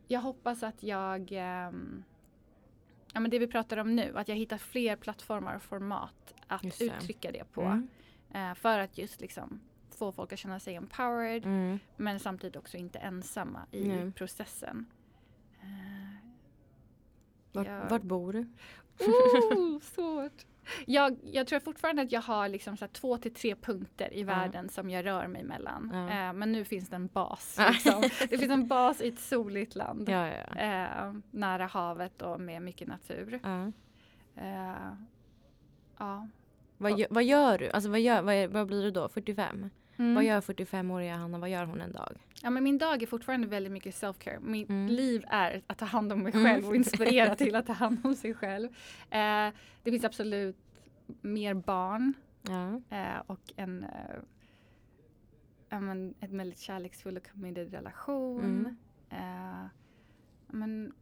jag hoppas att jag ehm, ja, men det vi pratar om nu, att jag hittar fler plattformar och format att uttrycka det på.
Mm.
För att just liksom få folk att känna sig empowered
Mm.
men samtidigt också inte ensamma i
Nej.
processen. Eh,
Vart,
jag-
vart bor du?
Oh, svårt. Jag, jag tror fortfarande att jag har liksom två till tre punkter i världen som jag rör mig mellan.
Ja.
Eh, men nu finns det en bas. Liksom. det finns en bas i ett soligt land.
Ja, ja.
Eh, nära havet och med mycket natur.
ja.
Eh, ja.
Vad, vad gör du? Alltså vad, gör, vad, vad blir du då? 45?
Mm.
Vad gör 45-åriga Hanna? Vad gör hon en dag?
Ja, men min dag är fortfarande väldigt mycket self-care. Mitt
Mm.
liv är att ta hand om mig
Mm.
själv och inspirera till att ta hand om sig själv. Eh, det finns absolut mer barn
Ja.
eh, och en, eh, men, en väldigt kärleksfull och committed relation.
Mm.
Eh, men,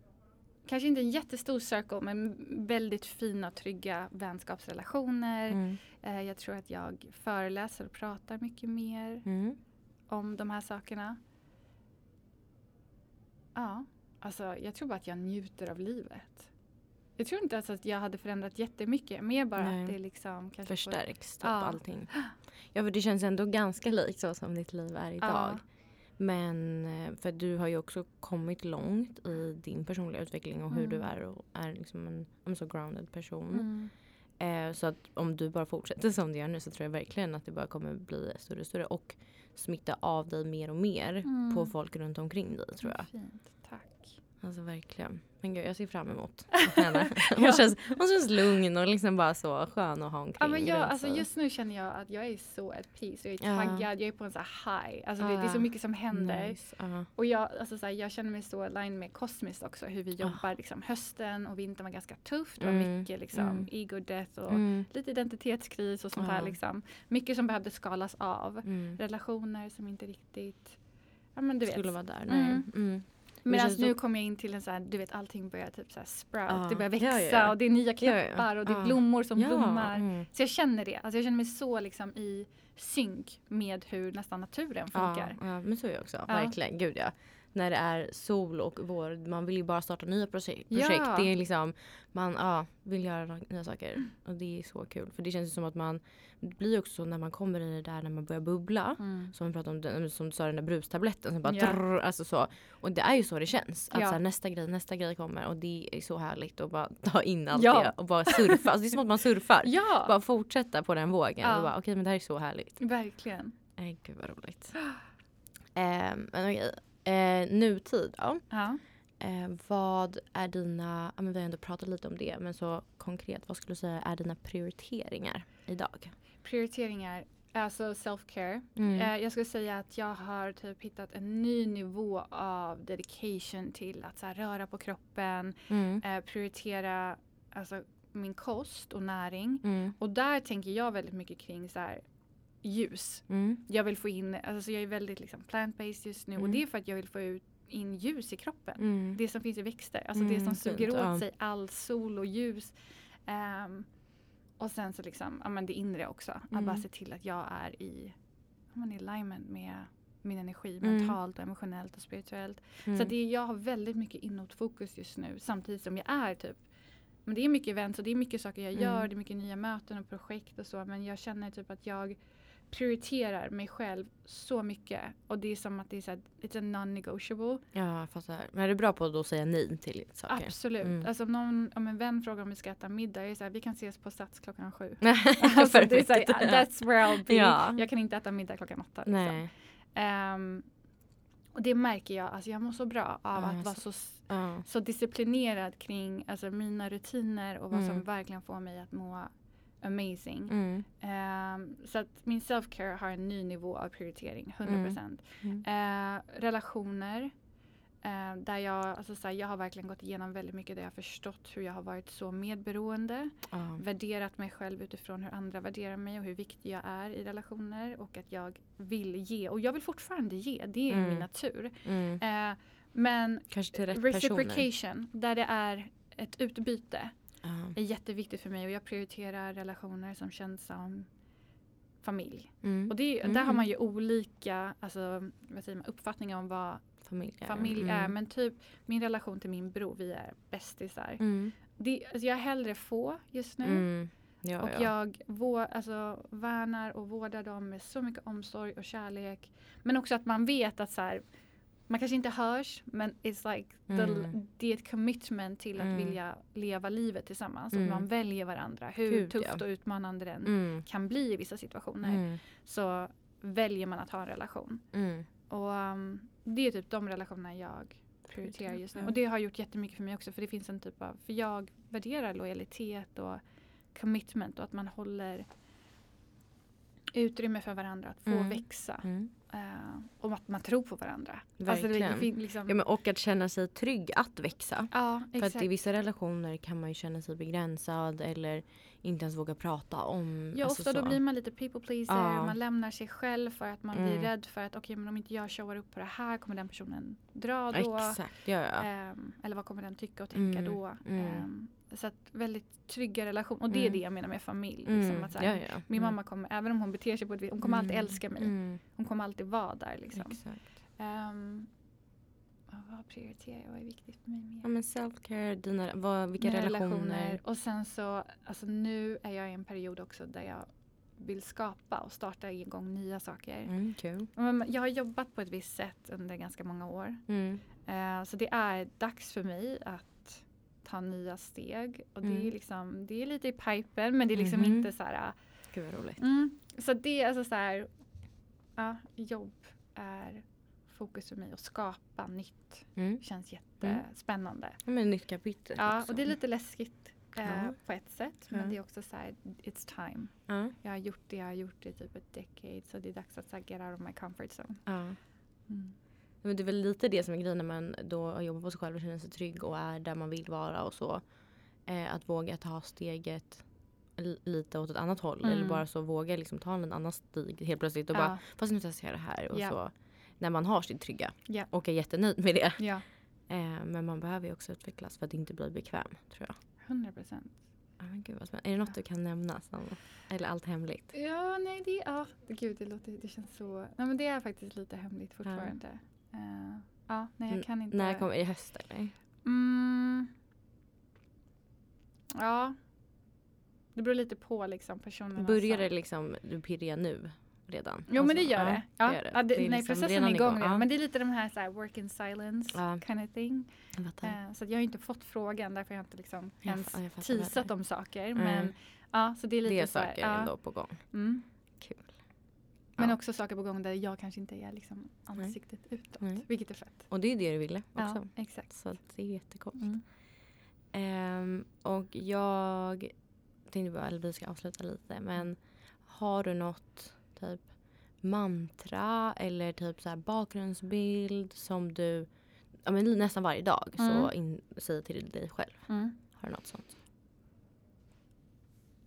kanske inte en jättestor circle men väldigt fina och trygga vänskapsrelationer. Eh, jag tror att jag föreläser och pratar mycket mer
Mm.
om de här sakerna. Ja, alltså jag tror bara att jag njuter av livet. Jag tror inte ens att jag hade förändrat jättemycket. Mer bara
Nej.
att det liksom kanske
Förstärks typ
Ja.
allting. Ja för det känns ändå ganska likt så som ditt liv är idag. Men eh, för du har ju också kommit långt i din personliga utveckling och hur du
Mm.
är och är liksom en, en så grounded person.
Mm.
Eh, så att om du bara fortsätter som du gör nu så tror jag verkligen att det bara kommer bli större och större och smitta av dig mer och mer
Mm.
på folk runt omkring dig tror jag.
Fint.
Alltså verkligen. Men gud jag ser fram emot henne. Hon,
Ja.
känns, hon känns lugn och liksom bara så skön att ha omkring.
Ja, men jag, alltså just nu känner jag att jag är så at peace. Jag är
Ja.
taggad, jag är på en så här high. Alltså det, det är så
Ja.
mycket som händer.
Nice. Ja.
Och jag, alltså så här, jag känner mig så aligned med kosmiskt också. Hur vi
Ah.
jobbar liksom hösten och vintern var ganska tufft. Det var
Mm.
mycket liksom
Mm.
ego death och
Mm.
lite identitetskris och sånt
Ja.
här liksom. Mycket som behövde skalas av.
Mm.
Relationer som inte riktigt, ja men du
Skulle
vet.
vara där.
Mm.
Nej. Mm.
Medan
känns
nu
så-
kommer jag in till en så här, du vet allting börjar typ så sprout.
Ja.
Det börjar
Ja,
växa
ja, ja.
och det är nya
Ja, ja.
knoppar och det är blommor som blommar.
Mm.
Så jag känner det. Alltså jag känner mig så liksom i synk med hur nästan naturen funkar.
Ja, men så är jag också. Verkligen. Gud ja. När det är sol och vår, man vill ju bara starta nya projekt.
Ja.
Det är liksom, man ja, vill göra nya saker. Och det är så kul. För det känns som att man, det blir också så när man kommer i det där när man börjar bubbla.
Mm.
Som vi pratade om, som du sa den där brustabletten. Som bara
Ja.
drrr, alltså så. Och det är ju så det känns. Att
Ja.
här, nästa grej, nästa grej kommer. Och det är så härligt att bara ta in allt
Ja.
det. Och bara surfa. Alltså det är som att man surfar.
Ja,
Bara fortsätta på den vågen.
Ja.
Och bara okej men det här är så härligt.
verkligen.
Nej gud vad roligt. Eh, men okej. Eh, nutid då.
Ja.
Eh, vad är dina, ja, men vi har ändå pratat lite om det, men så konkret, vad skulle du säga är dina prioriteringar idag?
Prioriteringar, alltså self-care.
Mm.
Eh, jag skulle säga att jag har typ hittat en ny nivå av dedication till att här, röra på kroppen,
Mm.
eh, prioritera alltså, min kost och näring.
Mm.
Och där tänker jag väldigt mycket kring så här, ljus.
Mm.
Jag vill få in, alltså jag är väldigt liksom plant-based just nu och
Mm.
det är för att jag vill få ut in ljus i kroppen.
Mm.
Det som finns i växter, alltså det
Mm,
som suger
fint,
åt
ja.
sig all sol och ljus. Ehm, och sen så liksom, ja men det inre också. Att
Mm.
bara se till att jag är i, ja, men i alignment med min energi
Mm.
mentalt, och emotionellt och spirituellt.
Mm.
Så det, jag har väldigt mycket inåtfokus just nu samtidigt som jag är typ men det är mycket events och det är mycket saker jag
Mm.
gör, det är mycket nya möten och projekt och så men jag känner typ att jag prioriterar mig själv så mycket och det är som att det är så här, it's a non-negotiable.
Ja, jag fattar. Men är du bra på att då säga nej till saker?
Absolut.
Mm.
Alltså om, någon, om en vän frågar om vi ska äta middag, jag är så här, vi kan ses på Sats klockan sju.
alltså,
det är så här, that's where I'll be.
Ja.
Jag kan inte äta middag klockan åtta. Liksom.
Nej.
Ehm, och det märker jag, alltså jag mår så bra av
Ja,
att vara
så- Ja.
så disciplinerad kring alltså, mina rutiner och vad som
Mm.
verkligen får mig att må amazing.
Mm.
Ehm, så att min self-care har en ny nivå av prioritering, 100%.
Mm.
Eh, relationer. Eh, där jag, alltså så här, jag har verkligen gått igenom väldigt mycket där jag har förstått hur jag har varit så medberoende.
Ja.
Värderat mig själv utifrån hur andra värderar mig och hur viktig jag är i relationer. Och att jag vill ge. Och jag vill fortfarande ge, det är
Mm.
min natur.
Mm.
Eh, men
rätt personer.
reciprocation, där det är ett utbyte,
Ja.
är jätteviktigt för mig. Och jag prioriterar relationer som känns som familj.
Mm.
Och det, där
Mm.
har man ju olika alltså, vad säger man, uppfattningar om vad
Familj. är-
familj
mm.
är. Men typ min relation till min bror, vi är bästisar.
Mm.
det, alltså jag är hellre få just nu.
Mm. Ja,
Och
ja.
jag vår, alltså, värnar och vårdar dem med så mycket omsorg och kärlek. Men också att man vet att så här, man kanske inte hörs men it's like the,
Mm.
det är ett commitment till att
Mm.
vilja leva livet tillsammans.
Mm.
Att man väljer varandra. Hur
Gud,
tufft
ja.
och utmanande den
Mm.
kan bli i vissa situationer.
Mm.
Så väljer man att ha en relation.
Mm.
Och um, det är typ de relationerna jag prioriterar just nu. Och det har gjort jättemycket för mig också. För det finns en typ av, för jag värderar lojalitet och commitment och att man håller utrymme för varandra att få växa. Eh, och att man tror på varandra.
Verkligen.
det, det, fin- liksom,
Ja, men, och att känna sig trygg att växa.
ja,
För att i vissa relationer kan man ju känna sig begränsad eller inte ens våga prata om.
Ja,
alltså
ofta då
så.
blir man lite people pleaser.
Ja.
Man lämnar sig själv för att man blir
Mm.
rädd för att okej, men om inte jag showar upp på det här kommer den personen dra då.
Exakt, ja, ja.
Ehm, eller vad kommer den tycka och tänka
Mm,
då?
mm.
Så att väldigt trygga relationer. Och det är
Mm.
det jag menar med familj. Liksom,
Mm.
att så här,
ja, ja.
Min
Mm.
mamma kommer, även om hon beter sig på ett vis, hon kommer alltid
Mm.
älska mig.
Mm.
Hon kommer alltid vara där liksom.
Exakt.
Ja, vad prioriterar jag? Vad är viktigt för mig mer?
Ja, men self-care, dina, vad, vilka
Mina
relationer?
Och sen så, alltså nu är jag i en period också där jag vill skapa och starta igång nya saker.
Mm.
Men Jag har jobbat på ett visst sätt under ganska många år.
Mm.
Eh, så det är dags för mig att ta nya steg. Och det,
Mm.
är liksom, det är lite i pipen men det är liksom
Mhm.
inte så här.
Gud vad roligt.
Mm, så det är alltså så här. Ja, jobb är fokus för mig. Att skapa nytt
Mm.
känns jättespännande.
Ja, men nytt kapitel.
Ja,
också.
och det är lite läskigt eh,
Ja.
på ett sätt.
Ja.
Men det är också så här, it's time.
Ja.
Jag har gjort det, jag har gjort i typ ett decade. Så det är dags att så här, get out of my comfort zone.
Ja.
Mm.
Men det är väl lite det som är grejen när man då jobbar på sig själv och känner sig trygg och är där man vill vara och så. Eh, att våga ta steget lite åt ett annat håll.
Mm.
Eller bara så våga liksom ta en annan stig helt plötsligt och
Ja.
bara fast nu testar jag det här och
Ja.
så. När man har sitt trygga
Ja.
och är jättenöjd med det.
Ja,
Eh, men man behöver ju också utvecklas för att inte bli bekväm tror jag.
100 procent.
Ja, men gud vad spännande. Är det något du kan nämna? Som, eller allt hemligt?
Ja, nej det, ja, gud det låter, det känns så, nej men det är faktiskt lite hemligt fortfarande. Eh, ja, nej jag kan inte.
När kommer, i höst eller?
Mm, ja. Det beror lite på liksom personerna.
Börjar det liksom du pirra nu redan?
Jo men det
Alltså,
gör
ja,
det. Ja,
det gör det.
Ja, det,
Det är
nej
liksom
processen är igång
igång.
Men det är lite de här, så här work in silence
Ja.
kind of thing.
Jag.
Eh, så jag har inte fått frågan därför har jag inte liksom
Jag
ens
jag
teasat om saker.
Mm.
Men ja, så det är lite
det är
så här,
saker ändå på gång.
Mm.
Kul.
Men
Ja.
också saker på gång där jag kanske inte är liksom ansiktet utåt.
Nej.
Vilket är fett.
Och det är det du ville också.
Ja, exakt.
Så det är jättekort.
Mm.
Ehm, och jag tänkte bara, eller vi ska avsluta lite, men har du något typ mantra eller typ så här bakgrundsbild som du ja, men nästan varje dag så
Mm.
in, säger till dig själv?
Mm.
Har du något sånt?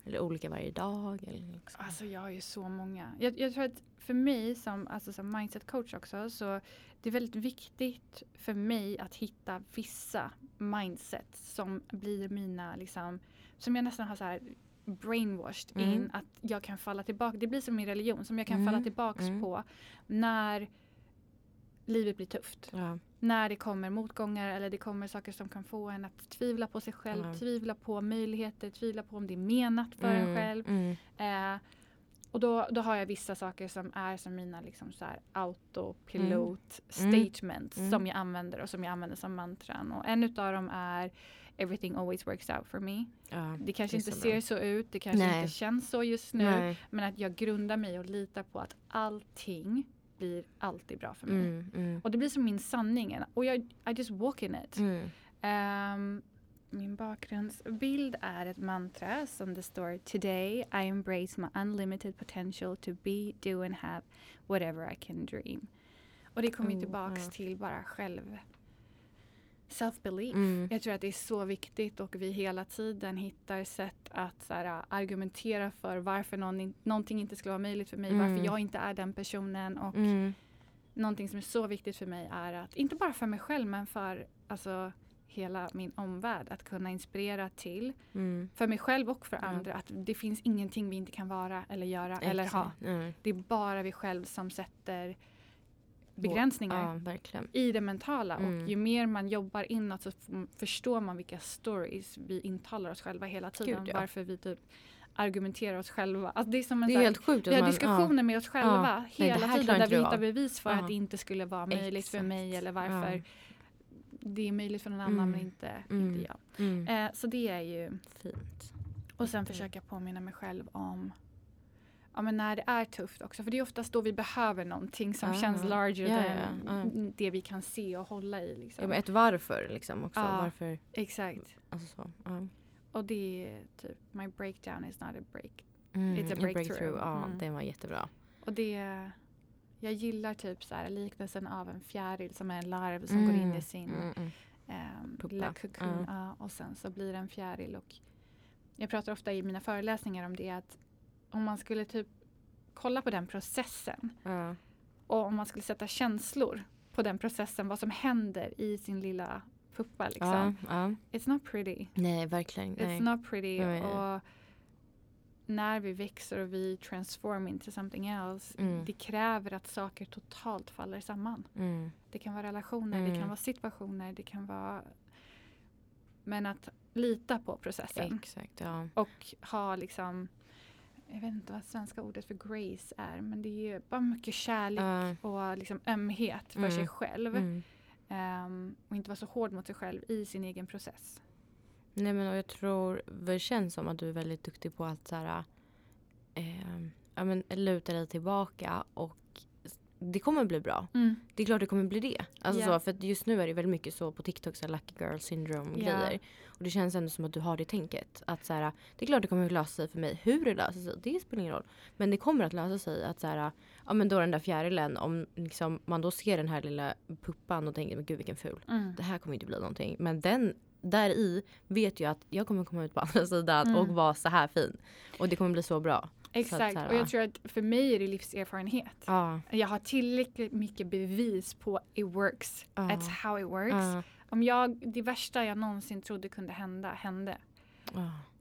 Eller olika varje dag? Eller liksom.
Alltså jag har ju så många. Jag, jag tror att för mig som, alltså som mindset coach också så det är väldigt viktigt för mig att hitta vissa mindset som blir mina liksom som jag nästan har så här brainwashed
Mm.
in att jag kan falla tillbaka. Det blir som min religion som jag kan
Mm.
falla tillbaks
Mm.
på när livet blir tufft.
ja.
När det kommer motgångar eller det kommer saker som kan få en att tvivla på sig själv,
Ja.
tvivla på möjligheter, tvivla på om det är menat för en
Mm,
själv.
Mm.
Eh, och då, då har jag vissa saker som är som mina liksom så här autopilot
Mm.
statements
Mm.
som jag använder och som jag använder som mantran. Och en utav dem är Everything always works out for me.
Ja,
Det kanske
är
inte
så
ser
bra.
så ut, det kanske
Nej.
inte känns så just nu.
Nej.
Men att jag grundar mig och litar på att allting blir alltid bra för mig.
Mm, mm,
Och det blir som min sanning. Och jag, I just walk in it. Ehm, min bakgrundsbild är ett mantra som det står Today I embrace my unlimited potential to be, do and have whatever I can dream. Och det kommer
Oh,
tillbaks
ja.
till bara själv self-belief.
Mm.
Jag tror att det är så viktigt och vi hela tiden hittar sätt att så här, argumentera för varför någon, in- någonting inte skulle vara möjligt för mig,
Mm.
varför jag inte är den personen. Och
Mm.
någonting som är så viktigt för mig är att, inte bara för mig själv men för alltså, hela min omvärld, att kunna inspirera till,
Mm.
för mig själv och för andra, att det finns ingenting vi inte kan vara eller göra eller ha.
Exakt.
Det är bara vi själv som sätter begränsningar
Ja, verkligen.
i det mentala
Mm.
och ju mer man jobbar inåt så förstår man vilka stories vi intalar oss själva hela tiden.
Gud, ja.
Varför vi typ argumenterar oss själva. Alltså det är som en
Det är helt sjukt.
vi har
man-
diskussioner med oss själva
Nej,
hela
här
tiden där vi hittar bevis för
Ja.
att det inte skulle vara möjligt för
Exakt.
mig eller varför
Ja.
det är möjligt för någon
Mm.
annan men inte,
Mm.
inte jag.
Mm.
Eh, så det är ju
Fint.
och sen
Mm.
försöka påminna mig själv om ja, men när det är tufft också. För det är oftast då vi behöver någonting som
Ah.
känns larger
Ja,
than
ja, ja.
det vi kan se och hålla i. Liksom.
Ja, men ett varför liksom också.
Ja.
Varför,
Exakt.
alltså så. Ja.
Och det är typ my breakdown is not a break.
Mm,
It's a
en
breakthrough.
Ja,
Mm.
den var jättebra.
Och det jag gillar typ så här liknelsen av en fjäril som är en larv som går in i sin
Mm, mm. Puppa.
lilla.
Ja,
och sen så blir det en fjäril. Och jag pratar ofta i mina föreläsningar om det att om man skulle typ kolla på den processen
Ja.
och om man skulle sätta känslor på den processen, vad som händer i sin lilla puppa liksom.
ja.
It's not pretty.
Nej, verkligen. Nej.
It's not pretty.
Ja.
Och när vi växer och vi transform into something else,
Mm.
det kräver att saker totalt faller samman.
Mm.
Det kan vara relationer, det
Mm.
kan vara situationer, det kan vara... Men att lita på processen
Exakt, ja.
och ha liksom... Jag vet inte vad svenska ordet för grace är, men det är ju bara mycket kärlek
Ja.
och liksom ömhet för
Mm.
sig själv.
Mm.
Ehm, och inte vara så hård mot sig själv i sin egen process.
Nej men och jag tror, det känns som att du är väldigt duktig på att så här, eh, ja, men, luta dig tillbaka och det kommer bli bra. Det är klart det kommer bli det. Alltså
Ja.
så, för att just nu är det väldigt mycket så på TikTok, så lucky girl syndrome
Ja.
grejer. Och det känns ändå som att du har det tänket. Att så här, det är klart det kommer att lösa sig för mig. Hur det löser sig, det spelar ingen roll. Men det kommer att lösa sig. Att så här, ja men då den där fjärilen, om liksom, man då ser den här lilla puppan och tänker men gud vilken ful.
Mm.
Det här kommer inte bli någonting. Men den där i vet jag att jag kommer komma ut på andra sidan
Mm.
och vara så här fin. Och det kommer bli så bra.
Exakt,
här,
och
ja.
jag tror att för mig är det livserfarenhet.
Ja.
Jag har tillräckligt mycket bevis på it works.
Ja.
It's how it works.
Ja.
Om jag, det värsta jag någonsin trodde kunde hända, hände.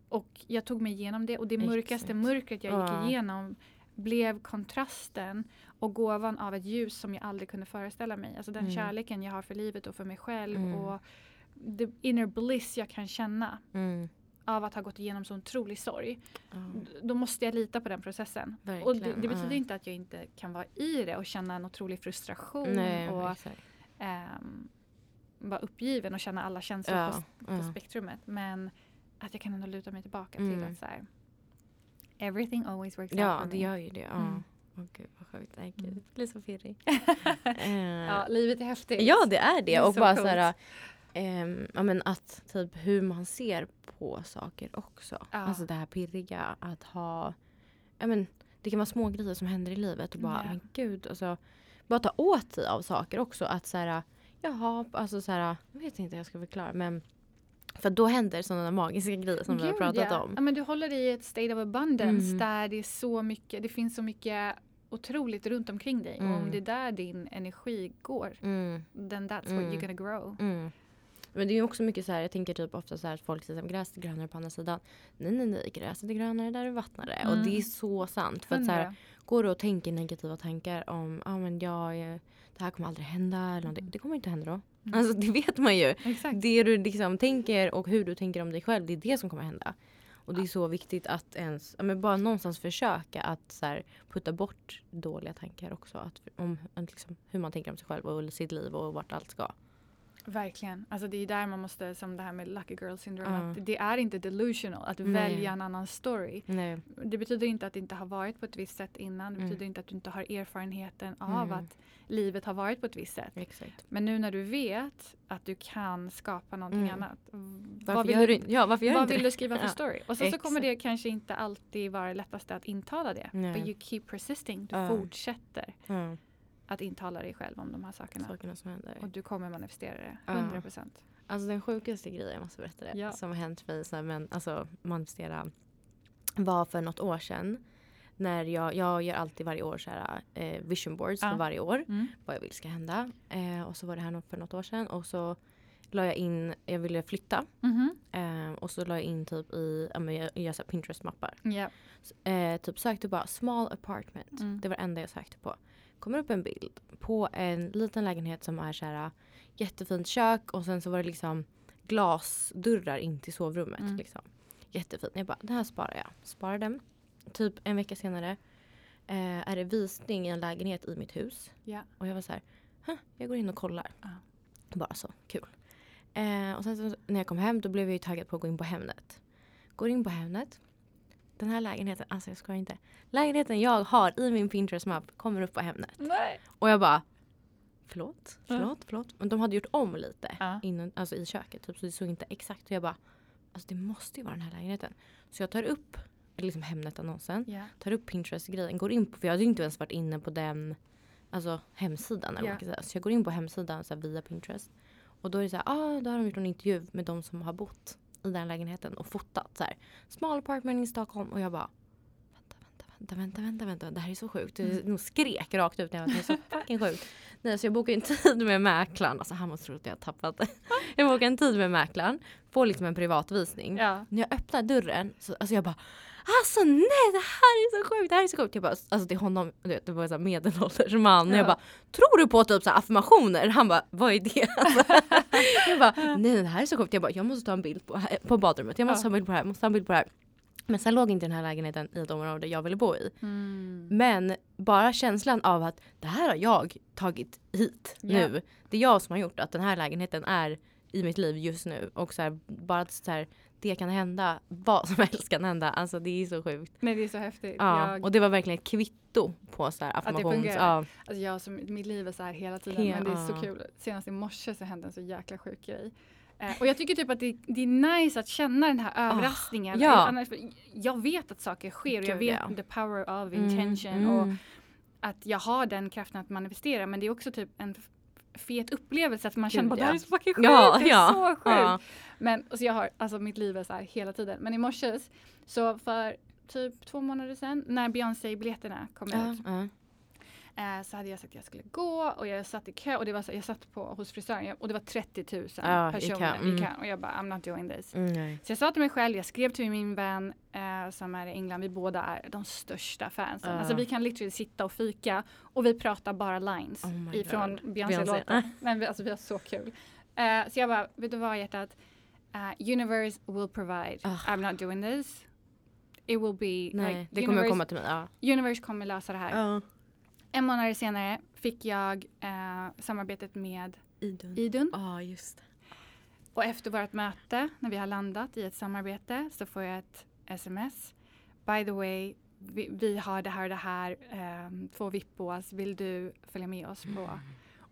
Och jag tog mig igenom det och det mörkaste
Exakt.
mörkret jag
Ja.
gick igenom blev kontrasten och gåvan av ett ljus som jag aldrig kunde föreställa mig. Alltså den
Mm.
kärleken jag har för livet och för mig själv
Mm.
och the inner bliss jag kan känna
Mm.
Av att ha gått igenom så otrolig sorg.
Ja.
D- Då måste jag lita på den processen. Och det,
Verkligen,
det betyder
ja.
inte att jag inte kan vara i det och känna en otrolig frustration
Nej,
och ehm, vara uppgiven och känna alla känslor
Ja,
på, på
ja.
spektrumet. Men att jag kan ändå luta mig tillbaka
Mm.
till att så här, everything always works out
Ja, det gör ju det. Ja.
Mm.
Åh gud vad sjukt. Nej, gud.
Mm.
Jag blir så pirrig. Eh,
Ja, livet är häftigt.
ja, det är det.
Det är
och bara så här, ehm, ja, men att typ hur man ser på saker också.
Ja.
Alltså det här pirriga att ha, ja men det kan vara små grejer som händer i livet och bara,
Ja.
men gud, alltså bara ta åt sig av saker också. Att så här, jaha, alltså så här, jag vet inte hur jag ska förklara men för då händer sådana magiska grejer som vi har
Gud,
pratat
ja.
om.
Ja, men du håller dig i ett state of abundance
Mm.
där det är så mycket, det finns så mycket otroligt runt omkring dig. Och
Mm.
om det är där din energi går,
Mm.
then that's
Mm.
what you're gonna grow.
Mm. Men det är också mycket så här, jag tänker typ ofta så här att folk säger att gräset är grönare på andra sidan. Nej, nej, nej, gräset är grönare där du vattnar det. Och
Mm.
det är så sant. För att så här, går du och tänker negativa tankar om, ah, men jag, det här kommer aldrig hända eller någonting. Det kommer inte hända då.
Mm.
Alltså det vet man ju.
Exakt.
Det du liksom tänker och hur du tänker om dig själv, det är det som kommer hända. Och det är så viktigt att ens, men bara någonstans försöka att så här, putta bort dåliga tankar också. Att, om liksom, hur man tänker om sig själv och sitt liv och vart allt ska.
Verkligen. Alltså det är där man måste, som det här med lucky girl syndrome,
Ja.
att det är inte delusional att
Nej.
välja en annan story.
Nej.
Det betyder inte att det inte har varit på ett visst sätt innan. Det
Mm.
betyder inte att du inte har erfarenheten av
Mm.
att livet har varit på ett visst sätt.
Exakt.
Men nu när du vet att du kan skapa någonting
Mm.
annat.
Varför
vad vill,
gör
du,
ja, varför gör
vad vill du skriva för
Ja.
story? Och sen så kommer
Exakt.
det kanske inte alltid vara det lättaste att intala det.
Nej.
But you keep persisting. Du fortsätter att intala dig själv om de här sakerna.
sakerna som händer.
Och du kommer manifestera det.
Ja.
100 procent.
Alltså den sjukaste grejen, jag måste berätta det,
Ja.
som har hänt mig, så här, men alltså manifestera, var för något år sedan. När jag, jag gör alltid varje år så här, eh, vision boards
Ja.
för varje år.
Mm.
Vad jag vill ska hända. Eh, och så var det här för något år sedan. Och så la jag in, jag ville flytta.
Mhm.
Eh, och så la jag in typ i, jag gör Pinterest-mappar.
Ja.
Eh, typ sökte bara small apartment.
Mm.
Det var det enda jag sökte på. Kommer upp en bild på en liten lägenhet som är så här jättefint kök och sen så var det liksom glasdörrar in till sovrummet.
Mm.
Liksom. Jättefint. Jag bara, den här sparar jag. Sparar den. Typ en vecka senare eh, är det visning i en lägenhet i mitt hus.
Ja.
Och jag var så här, "Huh, jag går in och kollar.
Ja.
Bara så, kul. Eh, och sen så, när jag kom hem då blev jag ju taggad på att gå in på Hemnet. Går in på Hemnet. Den här lägenheten, alltså jag skojar inte. Lägenheten jag har i min Pinterest-mapp kommer upp på Hemnet.
Nej.
Och jag bara, förlåt, förlåt, förlåt. Men de hade gjort om lite
Ja.
innan, alltså i köket. Typ, så det såg inte exakt. Och jag bara, alltså det måste ju vara den här lägenheten. Så jag tar upp liksom Hemnet-annonsen
Ja.
tar upp Pinterest-grejen, går in på, för jag hade ju inte ens varit inne på den alltså, hemsidan. Eller kan säga. Så jag går in på hemsidan så här, via Pinterest. Och då är det så här, ah, då har de gjort en intervju med de som har bott i den lägenheten och fotat så här. Small apartment i Stockholm. Och jag bara, vänta, vänta, vänta, vänta, vänta, vänta. Det här är så sjukt. Jag
Mm.
nog skrek rakt ut när jag var det är så fucking sjukt. Nej, så jag bokade en tid med mäklaren. Alltså han måste tro att jag har tappat det. Jag bokade en tid med mäklaren. Får liksom en privatvisning.
Ja.
När jag öppnar dörren så alltså jag bara Alltså nej det här är så sjukt, det här är så sjukt. Jag bara, alltså till honom, du vet, det var en medelålders man.
Ja.
jag bara, tror du på typ så affirmationer? Han bara, vad är det? Alltså, jag bara, nej det här är så sjukt. Jag bara, jag måste ta en bild på, på badrummet. Jag måste
Ja.
ta en bild på det här, jag måste ta en bild på det här. Men sen låg inte den här lägenheten i ett område jag ville bo i.
Mm.
Men bara känslan av att det här har jag tagit hit
Ja.
nu. Det är jag som har gjort att den här lägenheten är i mitt liv just nu. Och så här, bara så här, det kan hända, vad som helst kan hända. Alltså det är så sjukt.
Nej det är så häftigt.
Ja,
Jag,
och det var verkligen ett kvitto på så här
det
affirmations...
fungerar.
Ja,
alltså jag som, mitt liv är så här hela tiden
He-
men det är så
ja.
kul. Senast i morse så hände en så jäkla sjuk grej. Eh, och jag tycker typ att det, det är nice att känna den här överraskningen.
ja.
Annars, jag vet att saker sker och jag vet
ja.
the power of
Mm,
intention
mm.
och att jag har den kraften att manifestera men det är också typ en fet upplevelse att man känner bara det här är så fucking sjukt,
Ja,
det är
ja,
så sjukt.
ja.
Men och så jag har, alltså mitt liv är så här hela tiden. Men i morse så för typ två månader sedan när Beyoncé-biljetterna kom ut. Eh, så hade jag sagt att jag skulle gå och jag satt i kö och det var så, jag satt på, hos frisören och det var 30 000
Ja, i
personer
kö, mm.
i kö och jag bara I'm not doing this.
Mm.
Så jag sa till mig själv, jag skrev till min vän eh, som är i England, vi båda är de största fansen.
Ja.
Alltså vi kan literally sitta och fika och vi pratar bara lines
Oh
ifrån. Beyoncé-låten.
Beyoncé.
Men vi, alltså vi har så kul. Eh, så jag bara, vet du vad hjärtat? Uh, universe will provide.
Ah.
I'm not doing this. It will be
nej,
like,
det kommer
universe,
komma till mig. Ja.
universe kommer lösa det här.
Ja.
En månad senare fick jag eh, samarbetet med
Idun.
Idun.
Ja, just det.
Och efter vårt möte, när vi har landat i ett samarbete, så får jag ett sms. By the way, vi, vi har det här och det här, um, två vippås, vill du följa med oss på?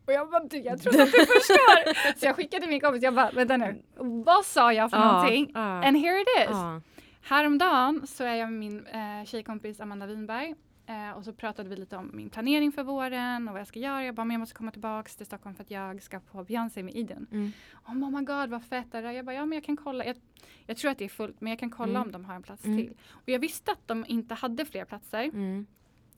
Och jag bara, du, jag tror att du förstår! så jag skickade till min kompis, jag bara, vänta nu, vad sa jag för någonting?
Ja.
And here it is!
Ja.
Häromdagen så är jag med min eh, tjejkompis Amanda Winberg eh, och så pratade vi lite om min planering för våren och vad jag ska göra. Jag bara, men jag måste komma tillbaks till Stockholm för att jag ska på Beyoncé med Idun.
Mm.
Oh my god vad fett är det? Jag bara, ja men jag kan kolla. Jag, jag tror att det är fullt men jag kan kolla
Mm.
om de har en plats
Mm.
till. Och jag visste att de inte hade fler platser.
Mm.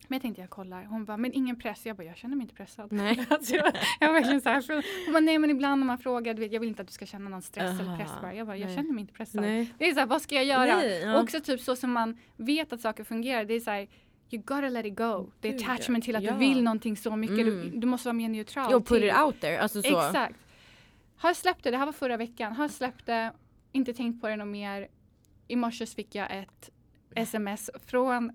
Men jag tänkte jag kollar. Hon bara, men ingen press. Jag bara, jag känner mig inte pressad.
Nej.
alltså jag, jag var verkligen så här. Hon bara, nej men ibland när man frågar, du vet, jag vill inte att du ska känna någon stress eller press
Aha,
bara. Jag bara, jag
nej.
känner mig inte pressad.
Nej.
Det är så här, vad ska jag göra?
Nej, ja.
Och också typ så som man vet att saker fungerar. Det är så här, you gotta let it go. Det är
Gud,
attachment till att
ja.
du vill någonting så mycket. Du,
Mm.
du måste vara mer neutral.
Jo, put it out there. Alltså så.
Exakt. Har släppt det, det här var förra veckan. Har släppt det, inte tänkt på det något mer. I morse fick jag ett sms från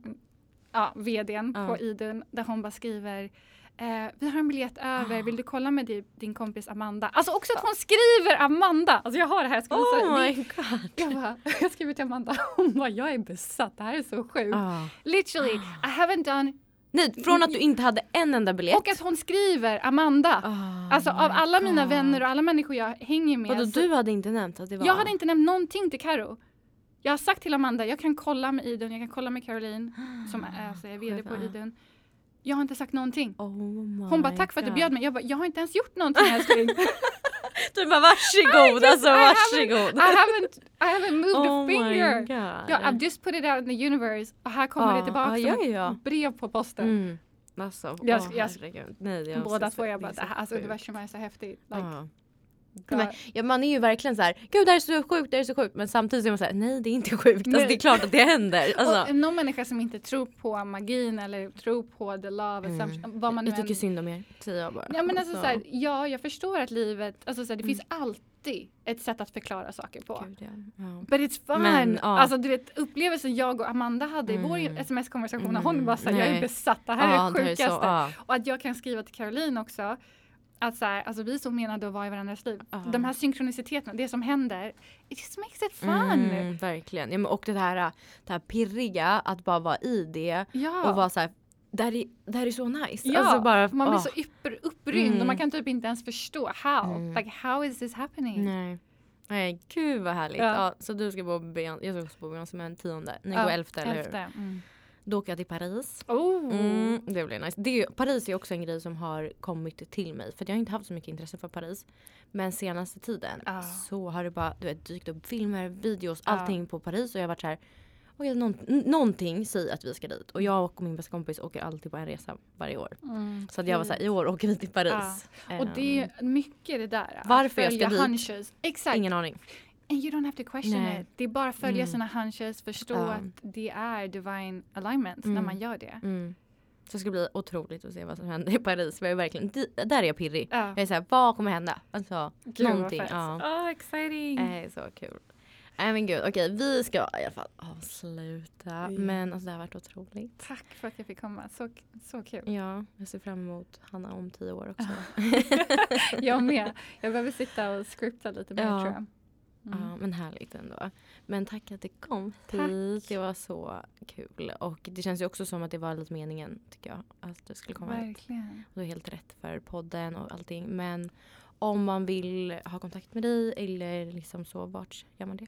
ja, vdn
Ja.
på Idun där hon bara skriver eh, vi har en biljett över,
Ah.
vill du kolla med di, din kompis Amanda? Alltså också att hon skriver Amanda! Alltså jag har det här, jag ska
Oh my god.
Jag bara, jag skriver till Amanda, hon bara jag är besatt, det här är så sjukt.
Ah.
Literally, I haven't done,
Nej, från att du inte hade en enda biljett.
och att hon skriver Amanda.
Oh
Alltså av alla mina
God.
vänner och alla människor jag hänger med.
Vadå, du hade inte nämnt att det var...
Jag hade inte nämnt någonting till Karo. Jag har sagt till Amanda, jag kan kolla med Idun, jag kan kolla med Caroline som är, alltså, är vd på. Idun. Jag har inte sagt någonting.
Oh
Hon bara tack för att du bjöd mig. Jag bara, jag har inte ens gjort någonting älskling.
Du bara varsågod, alltså
I haven't-
varsågod.
I haven't, I haven't moved
oh
a finger. Ja, I've just put it out in the universe och här kommer
Ja,
det tillbaka
ja,
som
ja,
ett brev på posten.
Mm. Alltså,
Jag ska- jag-.
Nej, jag
Båda två jag bara, det här, alltså universum är så häftigt. Like,
Ja. Men, ja, man är ju verkligen så här, gud det här är så sjukt, det här är så sjukt. Men samtidigt är man så här, nej det är inte sjukt. Alltså, det är klart att det händer. Alltså.
Och någon människa som inte tror på magin eller tror på the love, mm. vad man
Jag tycker än... synd om er, säger jag bara.
Ja men alltså, så. Så här, ja jag förstår att livet, alltså så här, det mm. finns alltid ett sätt att förklara saker på. Gud, ja. Ja. But it's fun! Men, ja. Alltså du vet upplevelsen jag och Amanda hade mm. i vår mm. sms-konversation, mm. hon bara såhär, jag är besatt, det här ja, är det sjukaste. Är så, och att jag kan skriva till Caroline också, att så här, alltså vi är så menade att vara i varandras liv. Uh. De här synkroniciteterna, det som händer, it just makes it fun. Mm,
verkligen. Ja, men och det här, det här pirriga, att bara vara i det ja. och vara så här, det här, är, det här är så nice.
Ja, alltså bara, man blir oh. så upp, upprymd mm. och man kan typ inte ens förstå how. Mm. Like how is this happening?
Nej. Nej gud vad härligt. Ja. ja så du ska bo på jag ska också bo på Beyoncé med en tionde. Ni ja, går elfte eller hur? Mm. Då åker jag till Paris.
Oh.
Mm, det blir nice. Det Paris är också en grej som har kommit till mig. För jag har inte haft så mycket intresse för Paris. Men senaste tiden ah. så har det bara du vet, dykt upp filmer, videos, ah. allting på Paris. Och jag har varit så här. Okay, någon, någonting säger att vi ska dit. Och jag och min bästa kompis åker alltid på en resa varje år. Mm, så att jag var såhär, i år åker vi till Paris.
Ah. Och det är mycket det där.
Varför jag ska dit?
Hunches. Exakt.
Ingen aning.
And you don't have to question Nej. it. Det är bara att följa mm. sina hunches, förstå ja. att det är divine alignment mm. när man gör det.
Mm. Så det ska bli otroligt att se vad som händer i Paris. Jag är verkligen, där är jag pirrig. Ja. Jag är såhär, vad kommer hända? Alltså,
Gud, någonting. Ja. Oh, exciting!
Det är så kul. Nej men gud, okej vi ska i alla fall avsluta. Mm. Men alltså det har varit otroligt.
Tack för att jag fick komma, så, så kul.
Ja, jag ser fram emot Hanna om tio år också.
jag med. Jag behöver sitta och skripta lite mer ja. tror jag.
Mm. Ja, men härligt ändå. Men tack att du kom hit. Det var så kul. Och det känns ju också som att det var lite meningen, tycker jag. Att du skulle komma
Verkligen. hit.
Och du är helt rätt för podden och allting. Men om man vill ha kontakt med dig eller liksom så, vart gör man det?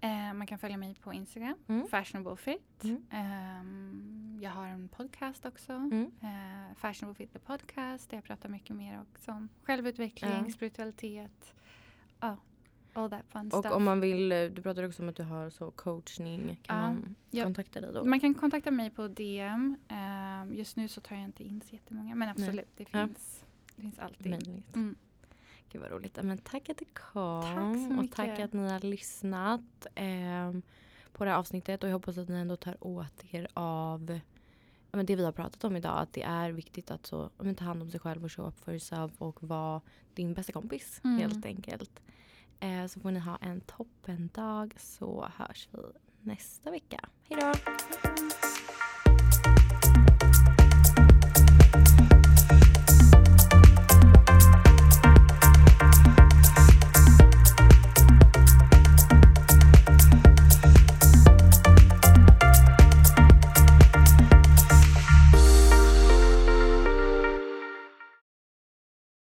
Eh, man kan följa mig på Instagram, mm. Fashionable Fit. Mm. Eh, jag har en podcast också, mm. eh, Fashionable Fit the Podcast, där jag pratar mycket mer också om självutveckling, spiritualitet. Ja, All that fun
och
stuff.
om man vill, eh, du pratar också om att du har så coachning. Kan ja, man ja, kontakta dig då?
Man kan kontakta mig på DM. Um, ehm, just nu så tar jag inte in så jättemånga men absolut, Nej. det finns, ja. det finns alltid. Mm.
Gud vad roligt. Men tack att du kom. Tack så mycket. Och tack att ni har lyssnat eh, på det här avsnittet. Och jag hoppas att ni ändå tar åt er av men det vi har pratat om idag. Att det är viktigt att så, men, ta hand om sig själv och show up for yourself och vara din bästa kompis mm. helt enkelt. Eh, så får ni ha en toppen dag så hörs vi nästa vecka. Hejdå!